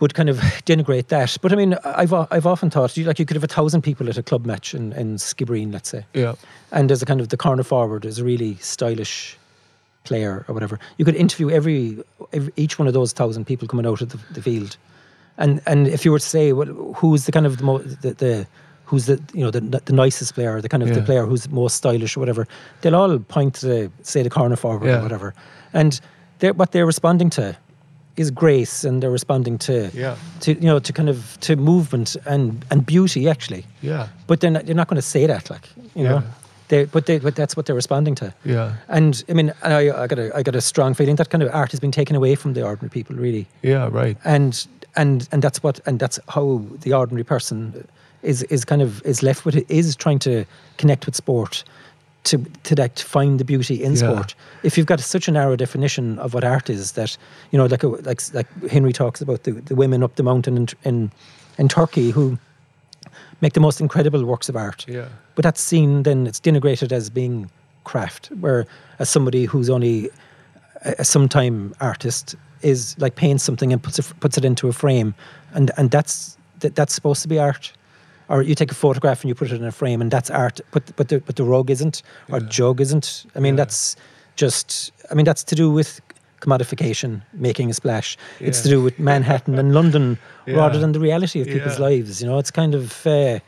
Speaker 3: would kind of denigrate that, but I mean I've I've often thought you like you could have a thousand people at a club match in, in Skibbereen, let's say,
Speaker 2: Yeah.
Speaker 3: and there's a kind of the corner forward is a really stylish player or whatever. You could interview every, every each one of those thousand people coming out of the, the field, and and if you were to say, well, who's the kind of the, mo- the, the who's the you know the, the nicest player, the kind of the player who's most stylish or whatever, they'll all point to the, say the corner forward
Speaker 2: Yeah.
Speaker 3: or whatever, and they're, what they're responding to is grace, and they're responding to
Speaker 2: Yeah.
Speaker 3: to you know to kind of to movement and and beauty actually.
Speaker 2: Yeah.
Speaker 3: But they're not, they're not going to say that, like you know. They, but they, but that's what they're responding to.
Speaker 2: Yeah.
Speaker 3: And I mean, and I, I got a, I got a strong feeling that kind of art has been taken away from the ordinary people, really.
Speaker 2: Yeah. Right.
Speaker 3: And and and that's what, and that's how the ordinary person is is kind of is left with it is trying to connect with sport, to to that to find the beauty in
Speaker 2: Yeah.
Speaker 3: sport. If you've got such a narrow definition of what art is, that you know, like a, like like Henry talks about the, the women up the mountain in in, in Turkey who make the most incredible works of art.
Speaker 2: Yeah.
Speaker 3: But that's seen then it's denigrated as being craft, where as somebody who's only a, a sometime artist is like paints something and puts it, puts it into a frame, and and that's that, that's supposed to be art. Or you take a photograph and you put it in a frame, and that's art. But but the but the rug isn't, or
Speaker 2: Yeah.
Speaker 3: jug isn't. I mean,
Speaker 2: Yeah.
Speaker 3: that's just. I mean, that's to do with commodification, making a splash. It's to do with Manhattan and London <laughs> rather than the reality of people's
Speaker 2: Yeah.
Speaker 3: lives. You know, it's kind of, uh,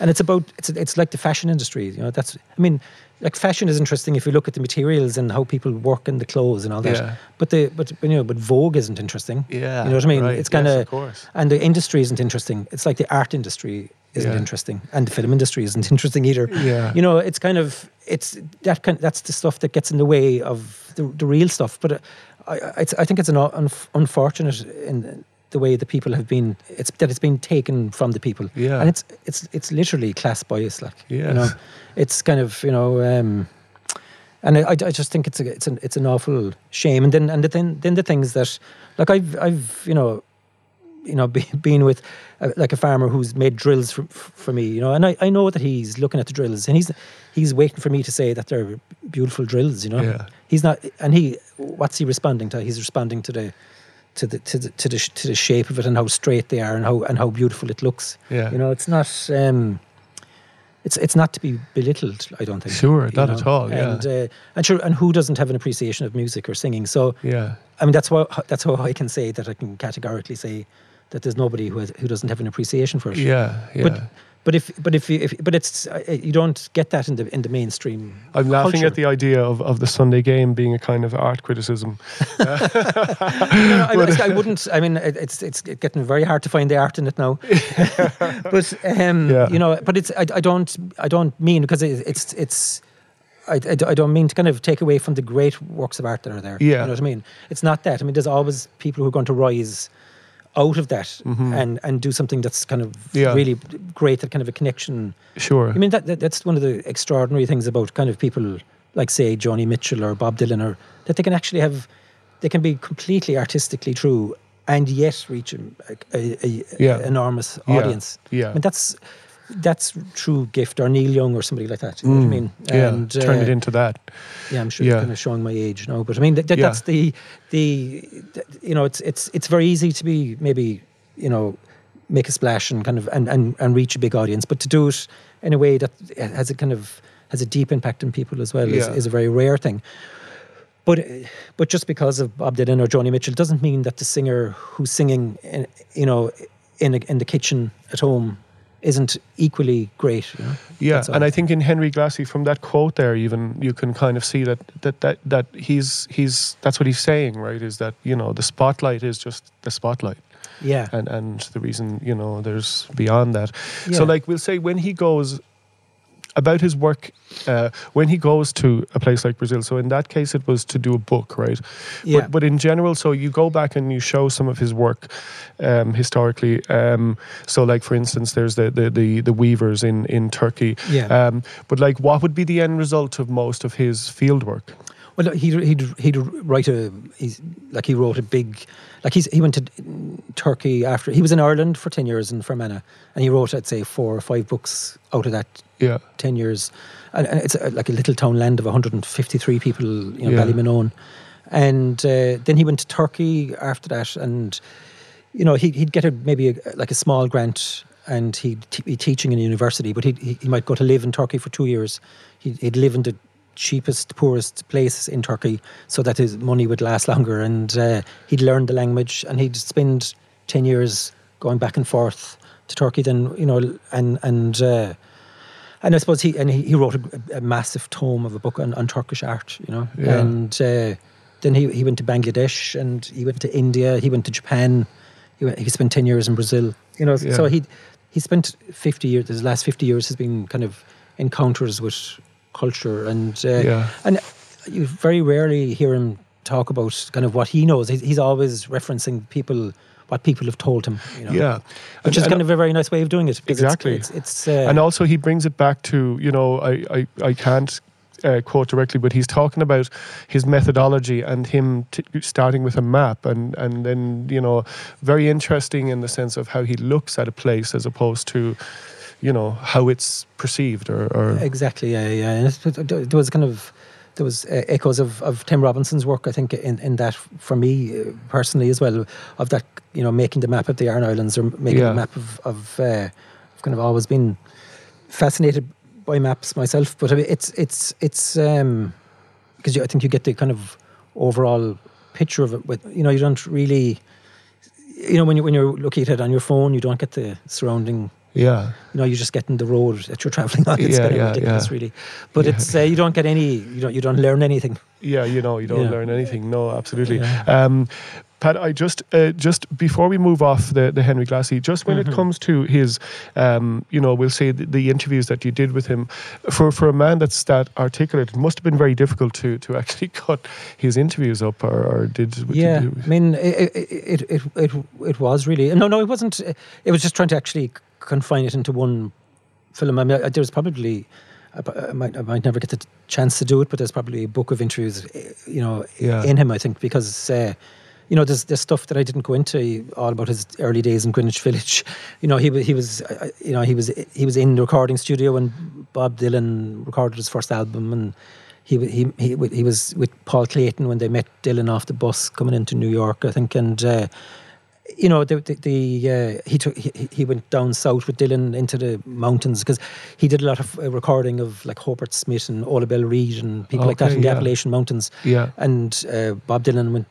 Speaker 3: and it's about it's it's like the fashion industry. You know, that's I mean, like fashion is interesting if you look at the materials and how people work in the clothes and all that.
Speaker 2: Yeah.
Speaker 3: But the but you know, but Vogue isn't interesting.
Speaker 2: Yeah.
Speaker 3: you know what I mean.
Speaker 2: right.
Speaker 3: It's kind
Speaker 2: Yes,
Speaker 3: of
Speaker 2: of course.
Speaker 3: and the industry isn't interesting. It's like the art industry isn't
Speaker 2: Yeah.
Speaker 3: interesting, and the film industry isn't <laughs> interesting either.
Speaker 2: Yeah.
Speaker 3: You know, it's kind of it's that kind. That's the stuff that gets in the way of the, the real stuff. But uh, I, I, I think it's an un- unfortunate in the way the people have been. It's that it's been taken from the people.
Speaker 2: Yeah.
Speaker 3: and it's it's it's literally class bias. Like you know, it's kind of you know. Um, and I, I just think it's a, it's an it's an awful shame. And then and then then the things that like I've I've you know you know, be, being with uh, like a farmer who's made drills for, for me, you know, and I, I know that he's looking at the drills and he's he's waiting for me to say that they're beautiful drills, you know.
Speaker 2: Yeah.
Speaker 3: He's not, and he, what's he responding to? He's responding to the, to the to the to the to the shape of it and how straight they are and how and how beautiful it looks.
Speaker 2: Yeah.
Speaker 3: You know, it's not. Um, it's it's not to be belittled. I don't think.
Speaker 2: Sure, not at all, yeah.
Speaker 3: And uh, and sure, and who doesn't have an appreciation of music or singing? So
Speaker 2: Yeah.
Speaker 3: I mean, that's why that's how I can say that I can categorically say that there's nobody who has, who doesn't have an appreciation for it.
Speaker 2: Yeah. Yeah.
Speaker 3: But but if but if, you- if but it's uh, you don't get that in the in the mainstream.
Speaker 2: I'm laughing
Speaker 3: culture.
Speaker 2: at the idea of, of the Sunday game being a kind of art criticism. <laughs>
Speaker 3: I, <laughs> I, I wouldn't. I mean, it's it's getting very hard to find the art in it now. <laughs> but um,
Speaker 2: Yeah.
Speaker 3: you know, but it's I, I don't I don't mean because it, it's it's. I, I, I don't mean to kind of take away from the great works of art that are there.
Speaker 2: Yeah.
Speaker 3: You know what I mean? It's not that. I mean, there's always people who are going to rise out of that and, and do something that's kind of
Speaker 2: Mm-hmm. Yeah.
Speaker 3: really great, that kind of a connection.
Speaker 2: Sure.
Speaker 3: I mean, that, that that's one of the extraordinary things about kind of people like, say, Joni Mitchell or Bob Dylan, or that they can actually have, they can be completely artistically true and yet reach a, a, a,
Speaker 2: Yeah.
Speaker 3: enormous
Speaker 2: Yeah.
Speaker 3: audience.
Speaker 2: Yeah.
Speaker 3: I mean, that's that's true gift, or Neil Young, or somebody like that. You know what I mean?
Speaker 2: Mm. yeah.
Speaker 3: And,
Speaker 2: Turn it
Speaker 3: uh,
Speaker 2: into that.
Speaker 3: yeah, I'm sure
Speaker 2: Yeah.
Speaker 3: it's kind of showing my age now, but I mean, th- th-
Speaker 2: Yeah.
Speaker 3: that's the the th- you know, it's it's it's very easy to be maybe you know make a splash and kind of and and, and reach a big audience, but to do it in a way that has a kind of has a deep impact on people as well is,
Speaker 2: Yeah.
Speaker 3: is a very rare thing. But but just because of Bob Dylan or Joni Mitchell doesn't mean that the singer who's singing in, you know in a, in the kitchen at home isn't equally great. You know?
Speaker 2: Yeah, and I think in Henry Glassie, from that quote there, even you can kind of see that that that that he's he's that's what he's saying, right? Is that you know the spotlight is just the spotlight,
Speaker 3: yeah.
Speaker 2: and and the reason you know there's beyond that. So like we'll say when he goes about his work, uh, when he goes to a place like Brazil. So in that case, it was to do a book, right?
Speaker 3: Yeah.
Speaker 2: But, but in general, so you go back and you show some of his work um, historically. Um, so, like for instance, there's the the the, the weavers in in Turkey.
Speaker 3: Yeah.
Speaker 2: Um, but like, what would be the end result of most of his field work?
Speaker 3: Well, he'd he'd he'd write a he's like he wrote a big like he's he went to Turkey after he was in Ireland for ten years in Fermanagh and he wrote I'd say four or five books out of that
Speaker 2: Yeah.
Speaker 3: ten years and, and it's a, like a little town land of 153 people you know
Speaker 2: Yeah.
Speaker 3: And uh, then he went to Turkey after that and you know he'd, he'd get a maybe a, like a small grant and he'd t- be teaching in a university but he'd, he he might go to live in Turkey for two years he'd, he'd live in the cheapest poorest place in Turkey so that his money would last longer and uh, he'd learn the language and he'd spend 10 years going back and forth to Turkey then you know and and uh, and I suppose he and he, he wrote a, a massive tome of a book on, on Turkish art, you know.
Speaker 2: Yeah.
Speaker 3: And uh, then he, he went to Bangladesh and he went to India. He went to Japan. He went, he spent ten years in Brazil. You know, so he he spent fifty years. His last fifty years has been kind of encounters with culture and uh,
Speaker 2: Yeah.
Speaker 3: and you very rarely hear him talk about kind of what he knows. He's, he's always referencing people. What people have told him, you know,
Speaker 2: Yeah.
Speaker 3: which
Speaker 2: And-
Speaker 3: is
Speaker 2: and-
Speaker 3: kind of a very nice way of doing it. because it's-
Speaker 2: Exactly.
Speaker 3: it's, it's, uh,
Speaker 2: and also he brings it back to you know I I, I can't uh, quote directly, but he's talking about his methodology and him t- starting with a map and and then you know very interesting in the sense of how he looks at a place as opposed to you know how it's perceived or, or
Speaker 3: Exactly, yeah, yeah. And there was kind of there was uh, echoes of, of Tim Robinson's work, I think, in, in that for me uh, personally as well, of that you know making the map of the Aran Islands or making
Speaker 2: Yeah.
Speaker 3: the map of of uh, I've kind of always been fascinated by maps myself, but I mean, it's it's it's um because I think you get the kind of overall picture of it. With you know, you don't really. You know, when you when you're looking at it on your phone, you don't get the surrounding
Speaker 2: yeah
Speaker 3: you know, you're just getting the road that you're traveling on. <laughs> It's
Speaker 2: Yeah,
Speaker 3: kind of
Speaker 2: yeah,
Speaker 3: ridiculous,
Speaker 2: yeah.
Speaker 3: really. But it's uh, you don't get any, you don't you don't learn anything.
Speaker 2: yeah you know you don't learn anything no absolutely um Pat, I just uh, just before we move off the, the Henry Glassie, just when
Speaker 3: Mm-hmm.
Speaker 2: it comes to his, um, you know, we'll say the, the interviews that you did with him, for for a man that's that articulate, it must have been very difficult to to actually <laughs> cut his interviews up, or, or did,
Speaker 3: yeah, I mean, it it, it it it was really no, no, it wasn't. It was just trying to actually confine it into one film. I mean, I- there's probably. I I might, I might never get the chance to do it, but there's probably a book of interviews, eh, you know,
Speaker 2: Yeah.
Speaker 3: in him. I think because uh, you know, there's, there's stuff that I didn't go into all about his early days in Greenwich Village. <laughs> You know, he he was, you know, he was he was in the recording studio when Bob Dylan recorded his first album, and he he he, he was with Paul Clayton when they met Dylan off the bus coming into New York, I think, and. Uh, you know, the, the, the uh, he took he, he- went down south with Dylan into the mountains because he did a lot of uh, recording of like Hobart Smith and Ola Belle Reed and people like that in the
Speaker 2: yeah.
Speaker 3: Appalachian Mountains.
Speaker 2: Yeah.
Speaker 3: And uh, Bob Dylan went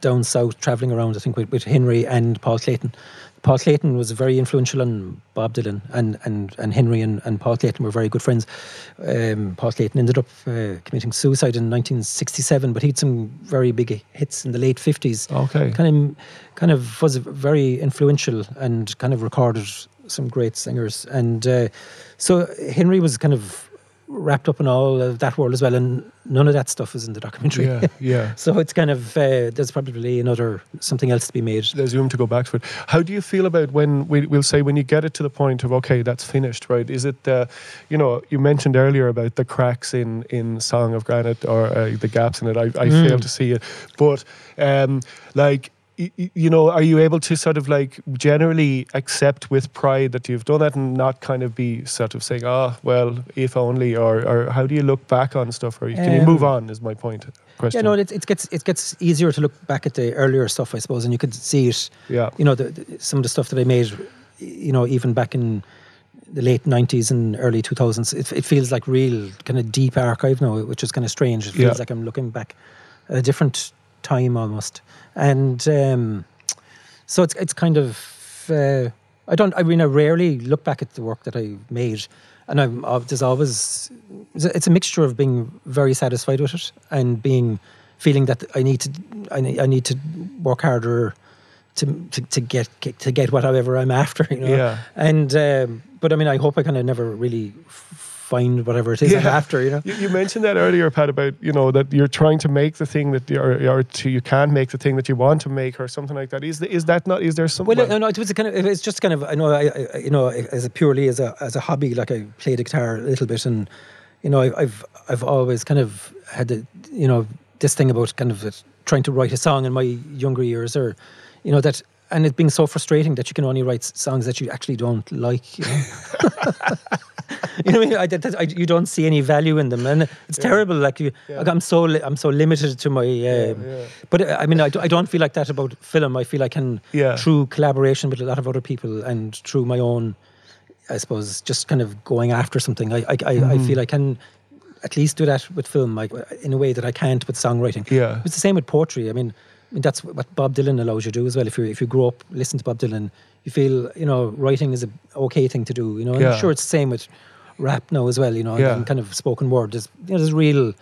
Speaker 3: down south, traveling around, I think, with, with Henry and Paul Clayton. Paul Clayton was very influential on Bob Dylan, and, and, and Henry and, and Paul Clayton were very good friends. Um, Paul Clayton ended up uh, committing suicide in 1967, but he had some very big hits in the late 50s.
Speaker 2: Okay.
Speaker 3: Kind of, kind of was very influential and kind of recorded some great singers. And uh, so Henry was kind of wrapped up in all of that world as well, and none of that stuff is in the documentary.
Speaker 2: Yeah, yeah. <laughs>
Speaker 3: so it's kind of uh, there's probably another something else to be made.
Speaker 2: there's room to go back to it. How do you feel about when we, we'll say when you get it to the point of okay, that's finished, right? Is it, uh, you know, you mentioned earlier about the cracks in in Song of Granite or uh, the gaps in it. I, I fail to see it, but um, like. You know, are you able to sort of like generally accept with pride that you've done that and not kind of be sort of saying, oh, well, if only, or, or how do you look back on stuff? Or can you move
Speaker 3: Um,
Speaker 2: on? Is my point. Question.
Speaker 3: Yeah, no, it, it gets it gets easier to look back at the earlier stuff, I suppose, and you could see it.
Speaker 2: Yeah.
Speaker 3: You know, the, the, some of the stuff that I made, you know, even back in the late '90s and early 2000s, it, it feels like real kind of deep archive now, which is kind of strange. It feels
Speaker 2: Yeah.
Speaker 3: like I'm looking back at a different time almost, and um, so it's it's kind of. Uh, I don't. I mean, I rarely look back at the work that I made, and I'm. Uh, there's always. It's a, mixture of being very satisfied with it and being feeling that I need to. I need, I need to work harder to to, to get to get whatever I'm <laughs> after. You know.
Speaker 2: Yeah.
Speaker 3: And um, but I mean, I hope I kind of never really f- find whatever it is I'm after. You know.
Speaker 2: You, you mentioned that earlier, Pat, about you know that you're trying to make the thing that you or, or to you can make the thing that you want to make or something like that. Is is that not? Is there some?
Speaker 3: Well, no, no, it was a kind of. It's just kind of. I know. I, I you know, as a purely as a as a hobby, like I play the guitar a little bit, and you know, I, I've I've always kind of had the you know this thing about kind of trying to write a song in my younger years, or you know that. And it being so frustrating that you can only write songs that you actually don't like. You know, <laughs> <laughs> <laughs> you know what I mean? I, that, I, you don't see any value in them, and it's terrible. Like you, like I'm so li- I'm so limited to my. Um, But uh, I mean, I, do, I don't feel like that about film. I feel I can
Speaker 2: Yeah.
Speaker 3: through collaboration with a lot of other people and through my own, I suppose, just kind of going after something. I I, I,
Speaker 2: Mm-hmm.
Speaker 3: I feel I can at least do that with film, like in a way that I can't with songwriting.
Speaker 2: Yeah.
Speaker 3: it's the same with poetry. I mean, I mean that's what Bob Dylan allows you to do as well. If you if you grow up listen to Bob Dylan, you feel you know writing is a okay thing to do. You know, and
Speaker 2: Yeah.
Speaker 3: I'm sure it's the same with rap now as well. You know,
Speaker 2: Yeah.
Speaker 3: and kind of spoken word. There's you know there's real,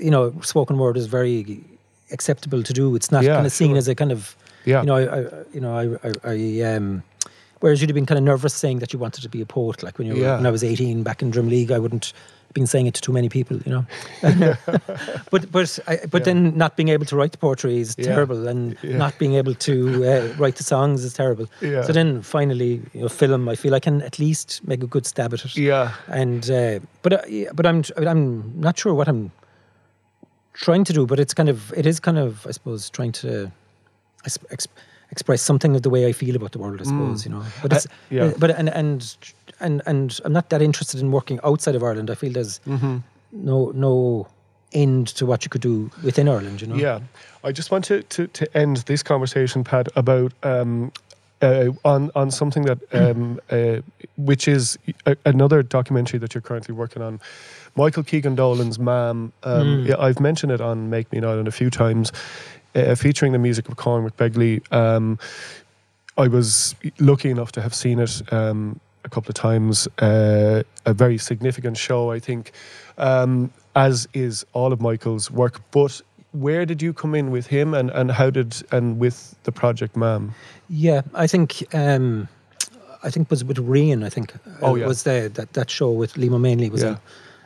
Speaker 3: you know, spoken word is very acceptable to do. It's not
Speaker 2: Yeah,
Speaker 3: kind of seen
Speaker 2: sure.
Speaker 3: as a kind of
Speaker 2: Yeah.
Speaker 3: you know, I, I you know, I, I, I um, whereas you'd have been kind of nervous saying that you wanted to be a poet, like when you were,
Speaker 2: Yeah.
Speaker 3: when I was eighteen back in Drimoleague, I wouldn't been saying it to too many people, you know. <laughs> <laughs> but but I, but then not being able to write the poetry is
Speaker 2: Yeah.
Speaker 3: terrible, and
Speaker 2: Yeah.
Speaker 3: not being able to uh, write the songs is terrible.
Speaker 2: Yeah.
Speaker 3: So then finally, you know, film, I feel I can at least make a good stab at it.
Speaker 2: Yeah.
Speaker 3: And uh, but uh, but I'm I'm not sure what I'm trying to do, but it's kind of it is kind of I suppose trying to ex- ex- express something of the way I feel about the world. I suppose you know, but
Speaker 2: Uh,
Speaker 3: it's
Speaker 2: yeah.
Speaker 3: but and and and and I'm not that interested in working outside of Ireland. I feel there's
Speaker 2: Mm-hmm.
Speaker 3: no no end to what you could do within Ireland. You know,
Speaker 2: Yeah, I just want to, to, to end this conversation, Pat, about um, uh, on on something that <clears throat> um, uh, which is a, another documentary that you're currently working on. Michael Keegan Dolan's "Mam." Um, yeah, I've mentioned it on Make Me an Island a few times, uh, featuring the music of Cormac Begley. Um, I was lucky enough to have seen it um, a couple of times. Uh, a very significant show, I think, um, as is all of Michael's work. But where did you come in with him, and, and how did and with the project, Mam?
Speaker 3: Yeah, I think um, I think it was with Rian. I think uh,
Speaker 2: Oh, yeah.
Speaker 3: was there that that show with Liam Ó Maonlaí was
Speaker 2: Yeah.
Speaker 3: in,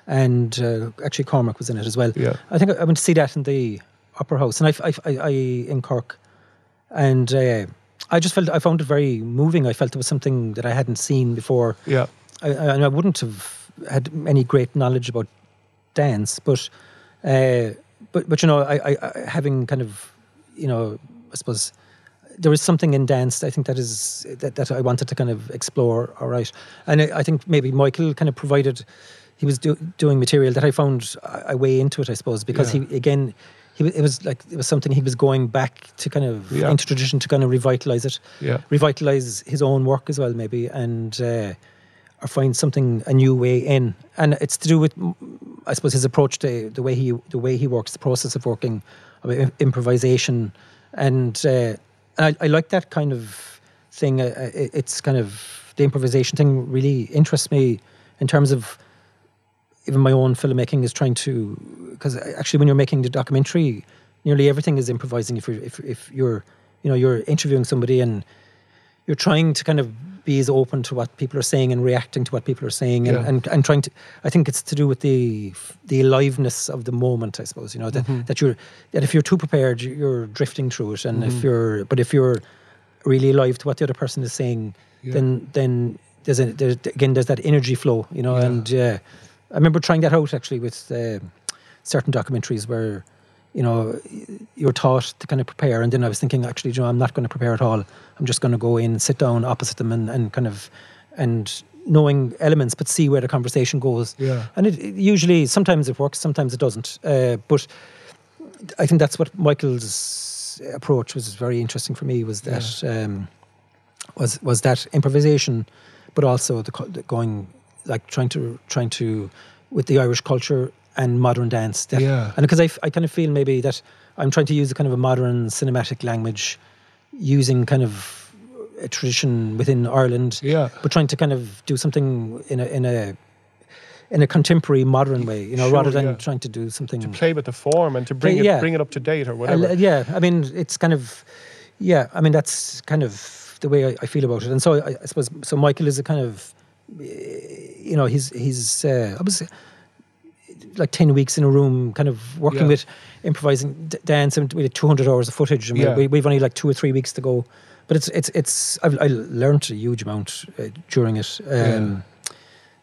Speaker 3: and uh, actually Cormac was in it as well.
Speaker 2: Yeah.
Speaker 3: I think I, I went to see that in the Opera House, and I, I, I, I in Cork, and uh, I just felt I found it very moving. I felt it was something that I hadn't seen before.
Speaker 2: Yeah,
Speaker 3: I, I, and I wouldn't have had any great knowledge about dance, but uh, but but you know, I, I, having kind of you know I suppose there is something in dance. I think that is that, that I wanted to kind of explore. All right, and I, I think maybe Michael kind of provided. He was do, doing material that I found a a way into it, I suppose, because
Speaker 2: Yeah.
Speaker 3: he again. He, it was like it was something he was going back to kind of
Speaker 2: Yeah.
Speaker 3: into tradition to kind of revitalize it,
Speaker 2: Yeah.
Speaker 3: revitalize his own work as well, maybe, and uh, or find something a new way in. And it's to do with, I suppose, his approach to the way he the way he works, the process of working, of im- improvisation, and uh, and I, I like that kind of thing. It- it's kind of the improvisation thing really interests me in terms of even my own filmmaking is trying to because actually when you're making the documentary nearly everything is improvising if you're if, if you're you know you're interviewing somebody and you're trying to kind of be as open to what people are saying and reacting to what people are saying and,
Speaker 2: Yeah.
Speaker 3: and, and trying to I think it's to do with the the aliveness of the moment I suppose you know that,
Speaker 2: Mm-hmm.
Speaker 3: that you're that if you're too prepared you- you're drifting through it and
Speaker 2: Mm-hmm.
Speaker 3: if you're but if you're really alive to what the other person is saying
Speaker 2: Yeah.
Speaker 3: then then there's a there's again there's that energy flow you know
Speaker 2: Yeah.
Speaker 3: and uh, I remember trying that out actually with um certain documentaries where you know you're taught to kind of prepare. And then I was thinking actually you know I'm not going to prepare at all. I'm just going to go in and sit down opposite them and, and kind of and knowing elements but see where the conversation goes.
Speaker 2: Yeah.
Speaker 3: and it, it usually sometimes it works sometimes it doesn't. Uh, but I think that's what Michael's approach was very interesting for me was that um, was was that improvisation, but also the, the going like trying to trying to with the Irish culture and modern dance. That,
Speaker 2: Yeah.
Speaker 3: and because I, I kind of feel maybe that I'm trying to use a kind of a modern cinematic language, using kind of a tradition within Ireland,
Speaker 2: Yeah.
Speaker 3: but trying to kind of do something in a in a in a contemporary modern way, you know,
Speaker 2: Sure,
Speaker 3: rather than
Speaker 2: yeah.
Speaker 3: trying to do something
Speaker 2: To play with the form and to bring
Speaker 3: Play-
Speaker 2: it
Speaker 3: yeah.
Speaker 2: bring it up to date or whatever.
Speaker 3: li- yeah, I mean, it's kind of, yeah, I mean, that's kind of the way I, I feel about it. And so I, I suppose, so Michael is a kind of, you know, he's, he's, uh, I was like 10 weeks in a room, kind of working
Speaker 2: Yeah.
Speaker 3: with improvising d- dance, and we had 200 hours of footage, and
Speaker 2: Yeah.
Speaker 3: we, we've only like two or three weeks to go. But it's, it's, it's, I've, I learned a huge amount uh, during it. Um,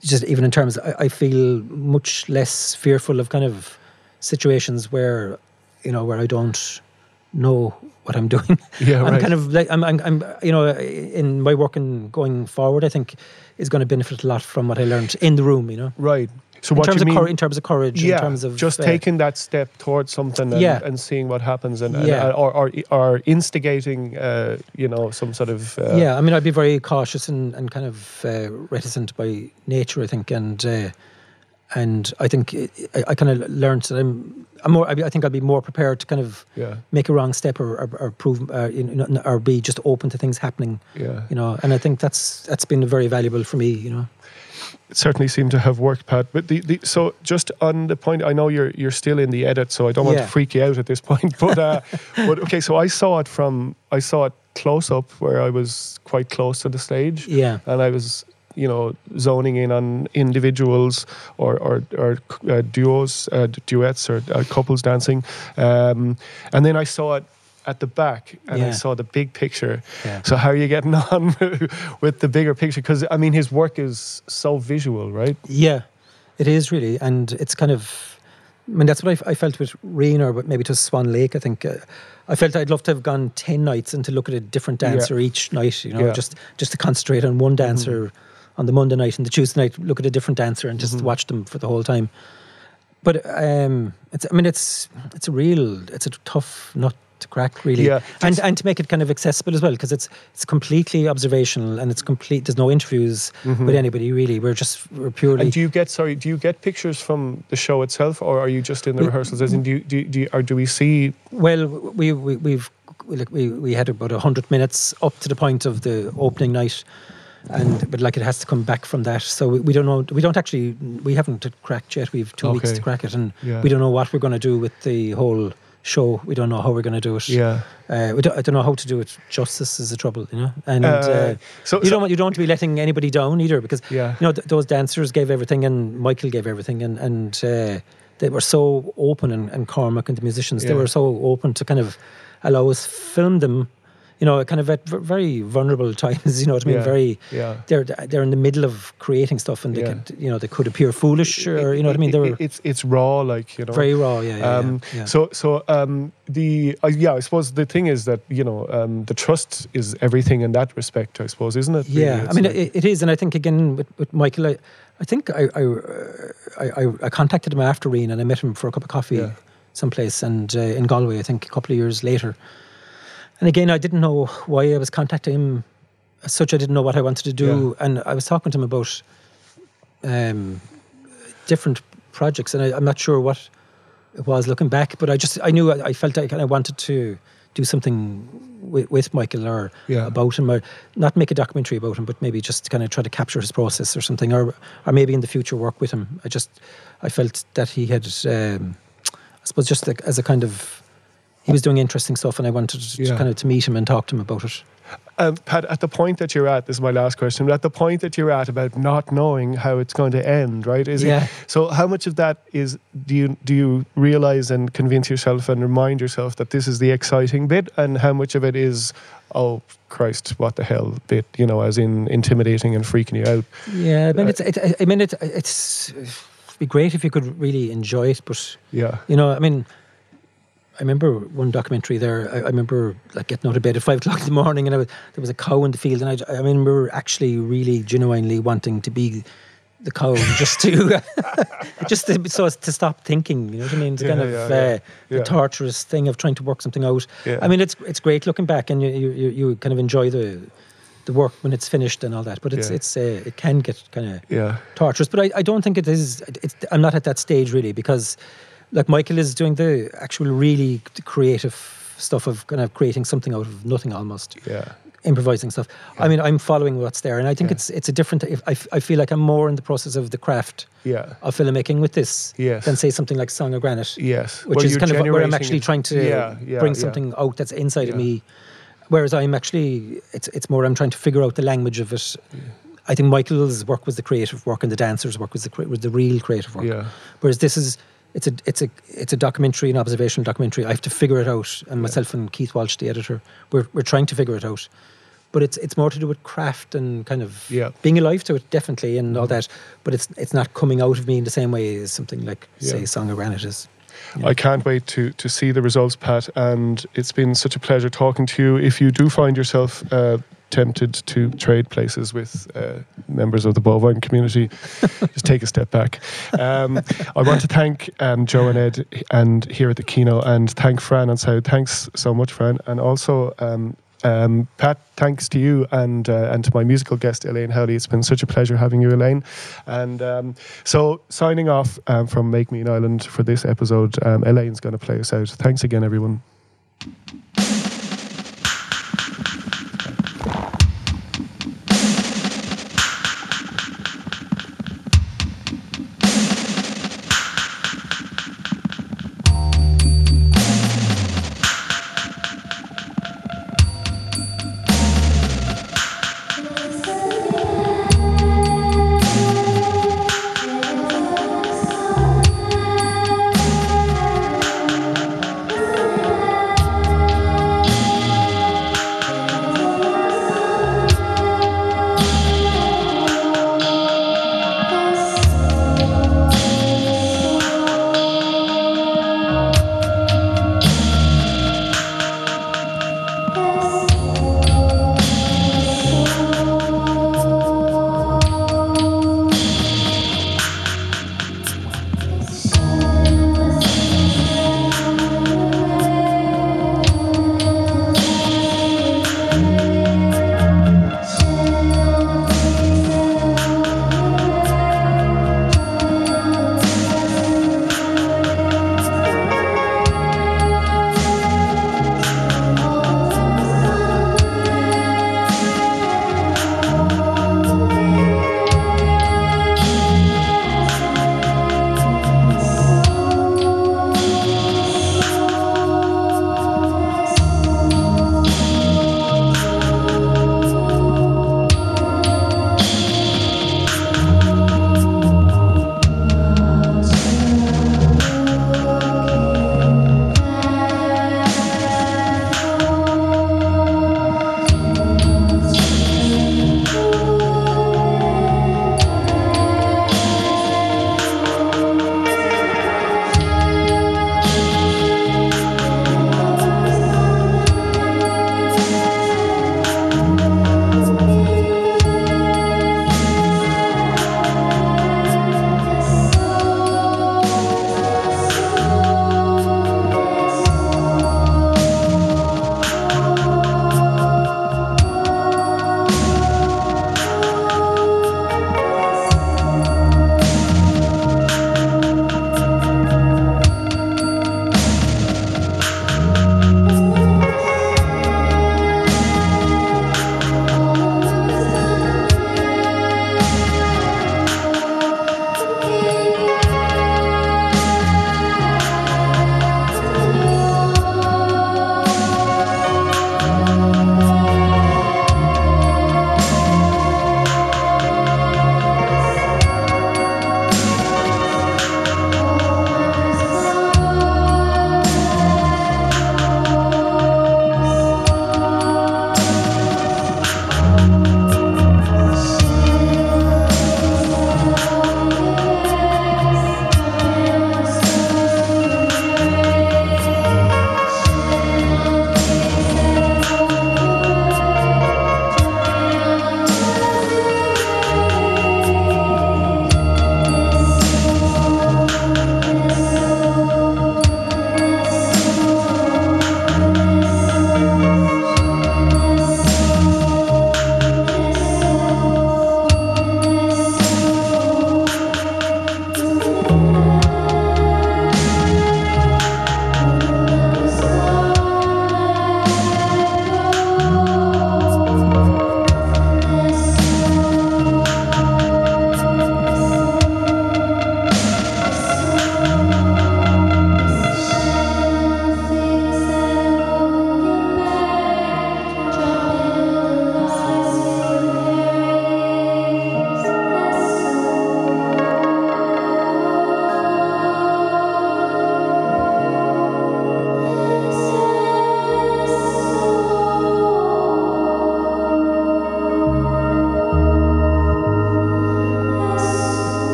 Speaker 3: just even in terms, I, I feel much less fearful of kind of situations where, you know, where I don't know what I'm doing.
Speaker 2: Yeah,
Speaker 3: I'm
Speaker 2: right.
Speaker 3: kind of like I'm, I'm, I'm, you know, in my work and going forward, I think is going to benefit a lot from what I learned in the room. You know,
Speaker 2: Right. So
Speaker 3: in
Speaker 2: what
Speaker 3: terms
Speaker 2: you
Speaker 3: of
Speaker 2: mean?
Speaker 3: cour- in terms of courage,
Speaker 2: yeah,
Speaker 3: in terms of
Speaker 2: just
Speaker 3: uh,
Speaker 2: taking that step towards something and,
Speaker 3: Yeah.
Speaker 2: and seeing what happens and, and- or, or or instigating uh, you know some sort of uh,
Speaker 3: yeah, I mean, I'd be very cautious and, and kind of uh, reticent by nature, I think, and uh, and I think it, I, I kind of learned that I'm I'm more. I, I think I'd be more prepared to kind of
Speaker 2: yeah
Speaker 3: make a wrong step or or, or prove uh, you know, or be just open to things happening.
Speaker 2: yeah
Speaker 3: You know, and I think that's that's been very valuable for me. You know,
Speaker 2: it certainly seemed to have worked Pat but the, the so just on the point I know you're you're still in the edit so I don't want
Speaker 3: Yeah.
Speaker 2: to freak you out at this <laughs> point but uh, but okay so I saw it from I saw it close up where I was quite close to the stage
Speaker 3: yeah,
Speaker 2: and I was, you know, zoning in on individuals or or, or uh, duos, uh, duets, or uh, couples dancing, um, and then I saw it at the back, and I saw the big picture.
Speaker 3: Yeah.
Speaker 2: So how are you getting <laughs> on <laughs> with the bigger picture? Because I mean, his work is so visual, right?
Speaker 3: yeah, it is really, and it's kind of. I mean, that's what I felt with Rian, or maybe to Swan Lake. I think uh, I felt I'd love to have gone ten nights and to look at a different
Speaker 2: Yeah.
Speaker 3: dancer each night. You know,
Speaker 2: Yeah. Mm-hmm.
Speaker 3: just just to concentrate on one dancer on the Monday night and the Tuesday night, look at a different dancer and just
Speaker 2: Mm-hmm.
Speaker 3: watch them for the whole time. But um, it's I mean, it's it's a real, it's a tough nut to crack, really.
Speaker 2: Yeah.
Speaker 3: and and to make it kind of accessible as well, because it's it's completely observational and it's complete. There's no interviews with anybody really. We're just we're purely.
Speaker 2: Mm-hmm. And do you get sorry? Do you get pictures from the show itself, or are you just in the
Speaker 3: We-
Speaker 2: rehearsals? As in, do you, do, you, do you, or do we see?
Speaker 3: Well, we, we we've we we had about hundred minutes up to the point of the opening night, and but like it has to come back from that. So we, we don't know. We don't actually. We haven't cracked yet. We've two weeks to crack it, and
Speaker 2: Yeah.
Speaker 3: we don't know what we're going to do with the whole show. We don't know how we're going to do it.
Speaker 2: Yeah.
Speaker 3: Uh, we don't, I don't know how to do it. Justice is the trouble, you know. And
Speaker 2: Uh,
Speaker 3: uh,
Speaker 2: so-
Speaker 3: you
Speaker 2: so-
Speaker 3: don't want you don't want to be letting anybody down either, because
Speaker 2: Yeah.
Speaker 3: you know th- those dancers gave everything, and Michael gave everything, and and uh, they were so open, and, and Cormac and the musicians, they were so open to kind of allow us film them you know, kind of at very vulnerable <laughs> times. You know what I mean?
Speaker 2: Yeah,
Speaker 3: Very.
Speaker 2: yeah.
Speaker 3: They're they're in the middle of creating stuff, and they
Speaker 2: Yeah.
Speaker 3: could, you know, they could appear foolish, or you know what I mean? They
Speaker 2: It-
Speaker 3: were
Speaker 2: it's it's raw, like you know,
Speaker 3: very raw. Yeah, yeah,
Speaker 2: Um,
Speaker 3: yeah.
Speaker 2: So, so um, the uh, yeah, I suppose the thing is that you know um, the trust is everything in that respect. I suppose, isn't it? Really?
Speaker 3: Yeah, I mean,
Speaker 2: like-
Speaker 3: it, it is, and I think again with, with Michael, I, I think I I, uh, I I contacted him after Rian, and I met him for a cup of coffee someplace, and uh, in Galway, I think a couple of years later. And again, I didn't know why I was contacting him. As such, I didn't know what I wanted to do, and I was talking to him about um, different projects, and I, I'm not sure what it was looking back, but I just I knew I, I felt like I wanted to do something with, with Michael or
Speaker 2: Yeah.
Speaker 3: about him, or not make a documentary about him, but maybe just kind of try to capture his process or something, or or maybe in the future work with him. I just I felt that he had, um, I suppose, just like as a kind of he was doing interesting stuff, and I wanted to
Speaker 2: Yeah.
Speaker 3: kind of to meet him and talk to him about it.
Speaker 2: Um, Pat, at the point that you're at, this is my last question. But at the point that you're at about not knowing how it's going to end, right? Is
Speaker 3: Yeah.
Speaker 2: it so? How much of that is do you do you realize and convince yourself and remind yourself that this is the exciting bit, and how much of it is, oh Christ, what the hell bit? You know, as in intimidating and freaking you out.
Speaker 3: Yeah, I mean,
Speaker 2: Uh,
Speaker 3: it's, it, I mean, it, it's it'd be great if you could really enjoy it, but
Speaker 2: Yeah,
Speaker 3: you know, I mean, I remember one documentary there. I, I remember like getting out of bed at <laughs> five o'clock in the morning, and I was, there was a cow in the field, and I, I remember actually really genuinely wanting to be the cow, just to <laughs> just to, so as to stop thinking. You know what I mean? It's
Speaker 2: Yeah,
Speaker 3: kind of
Speaker 2: yeah,
Speaker 3: uh,
Speaker 2: yeah.
Speaker 3: The torturous thing of trying to work something out. I mean, it's it's great looking back, and you you, you, kind of enjoy the the work when it's finished and all that. But it's it's uh, it can get kind of
Speaker 2: yeah,
Speaker 3: torturous. But I, I don't think it is. It's, I'm not at that stage really because, like Michael is doing the actual really creative stuff of kind of creating something out of nothing almost,
Speaker 2: yeah,
Speaker 3: improvising stuff. I mean, I'm following what's there, and I think
Speaker 2: Yeah.
Speaker 3: it's it's a different. If I, I feel like I'm more in the process of the craft
Speaker 2: yeah,
Speaker 3: of filmmaking with this
Speaker 2: Yes.
Speaker 3: than say something like Song of Granite,
Speaker 2: yes.
Speaker 3: which
Speaker 2: Where
Speaker 3: is kind of where I'm actually trying to
Speaker 2: Yeah, yeah,
Speaker 3: bring
Speaker 2: yeah.
Speaker 3: something out that's inside of me. Whereas I'm actually, it's it's more I'm trying to figure out the language of it. I think Michael's work was the creative work, and the dancer's work was the was the real creative work.
Speaker 2: Yeah.
Speaker 3: Whereas this is, it's a it's a it's a documentary, an observational documentary. I have to figure it out, and myself and Keith Walsh, the editor, we're we're trying to figure it out. But it's it's more to do with craft and kind of
Speaker 2: Yeah. Mm-hmm.
Speaker 3: being alive to it, definitely, and all that. But it's it's not coming out of me in the same way as something like say Song of Granite is.
Speaker 2: I can't wait to to see the results, Pat. And it's been such a pleasure talking to you. If you do find yourself uh, tempted to trade places with uh, members of the bovine community, <laughs> just take a step back. Um, I want to thank um, Joe and Ed and here at the Kino, and thank Fran and South. Thanks so much, Fran, and also. Um, um, Pat, thanks to you and uh, and to my musical guest Elaine Howley. It's been such a pleasure having you, Elaine. And um, so, signing off um, from Make Me an Island for this episode, um, Elaine's going to play us out. Thanks again, everyone.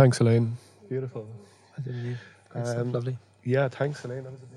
Speaker 2: Thanks, Elaine. Beautiful.
Speaker 3: I did indeed.
Speaker 2: Um,
Speaker 3: lovely.
Speaker 2: Yeah, thanks, Elaine. That was amazing.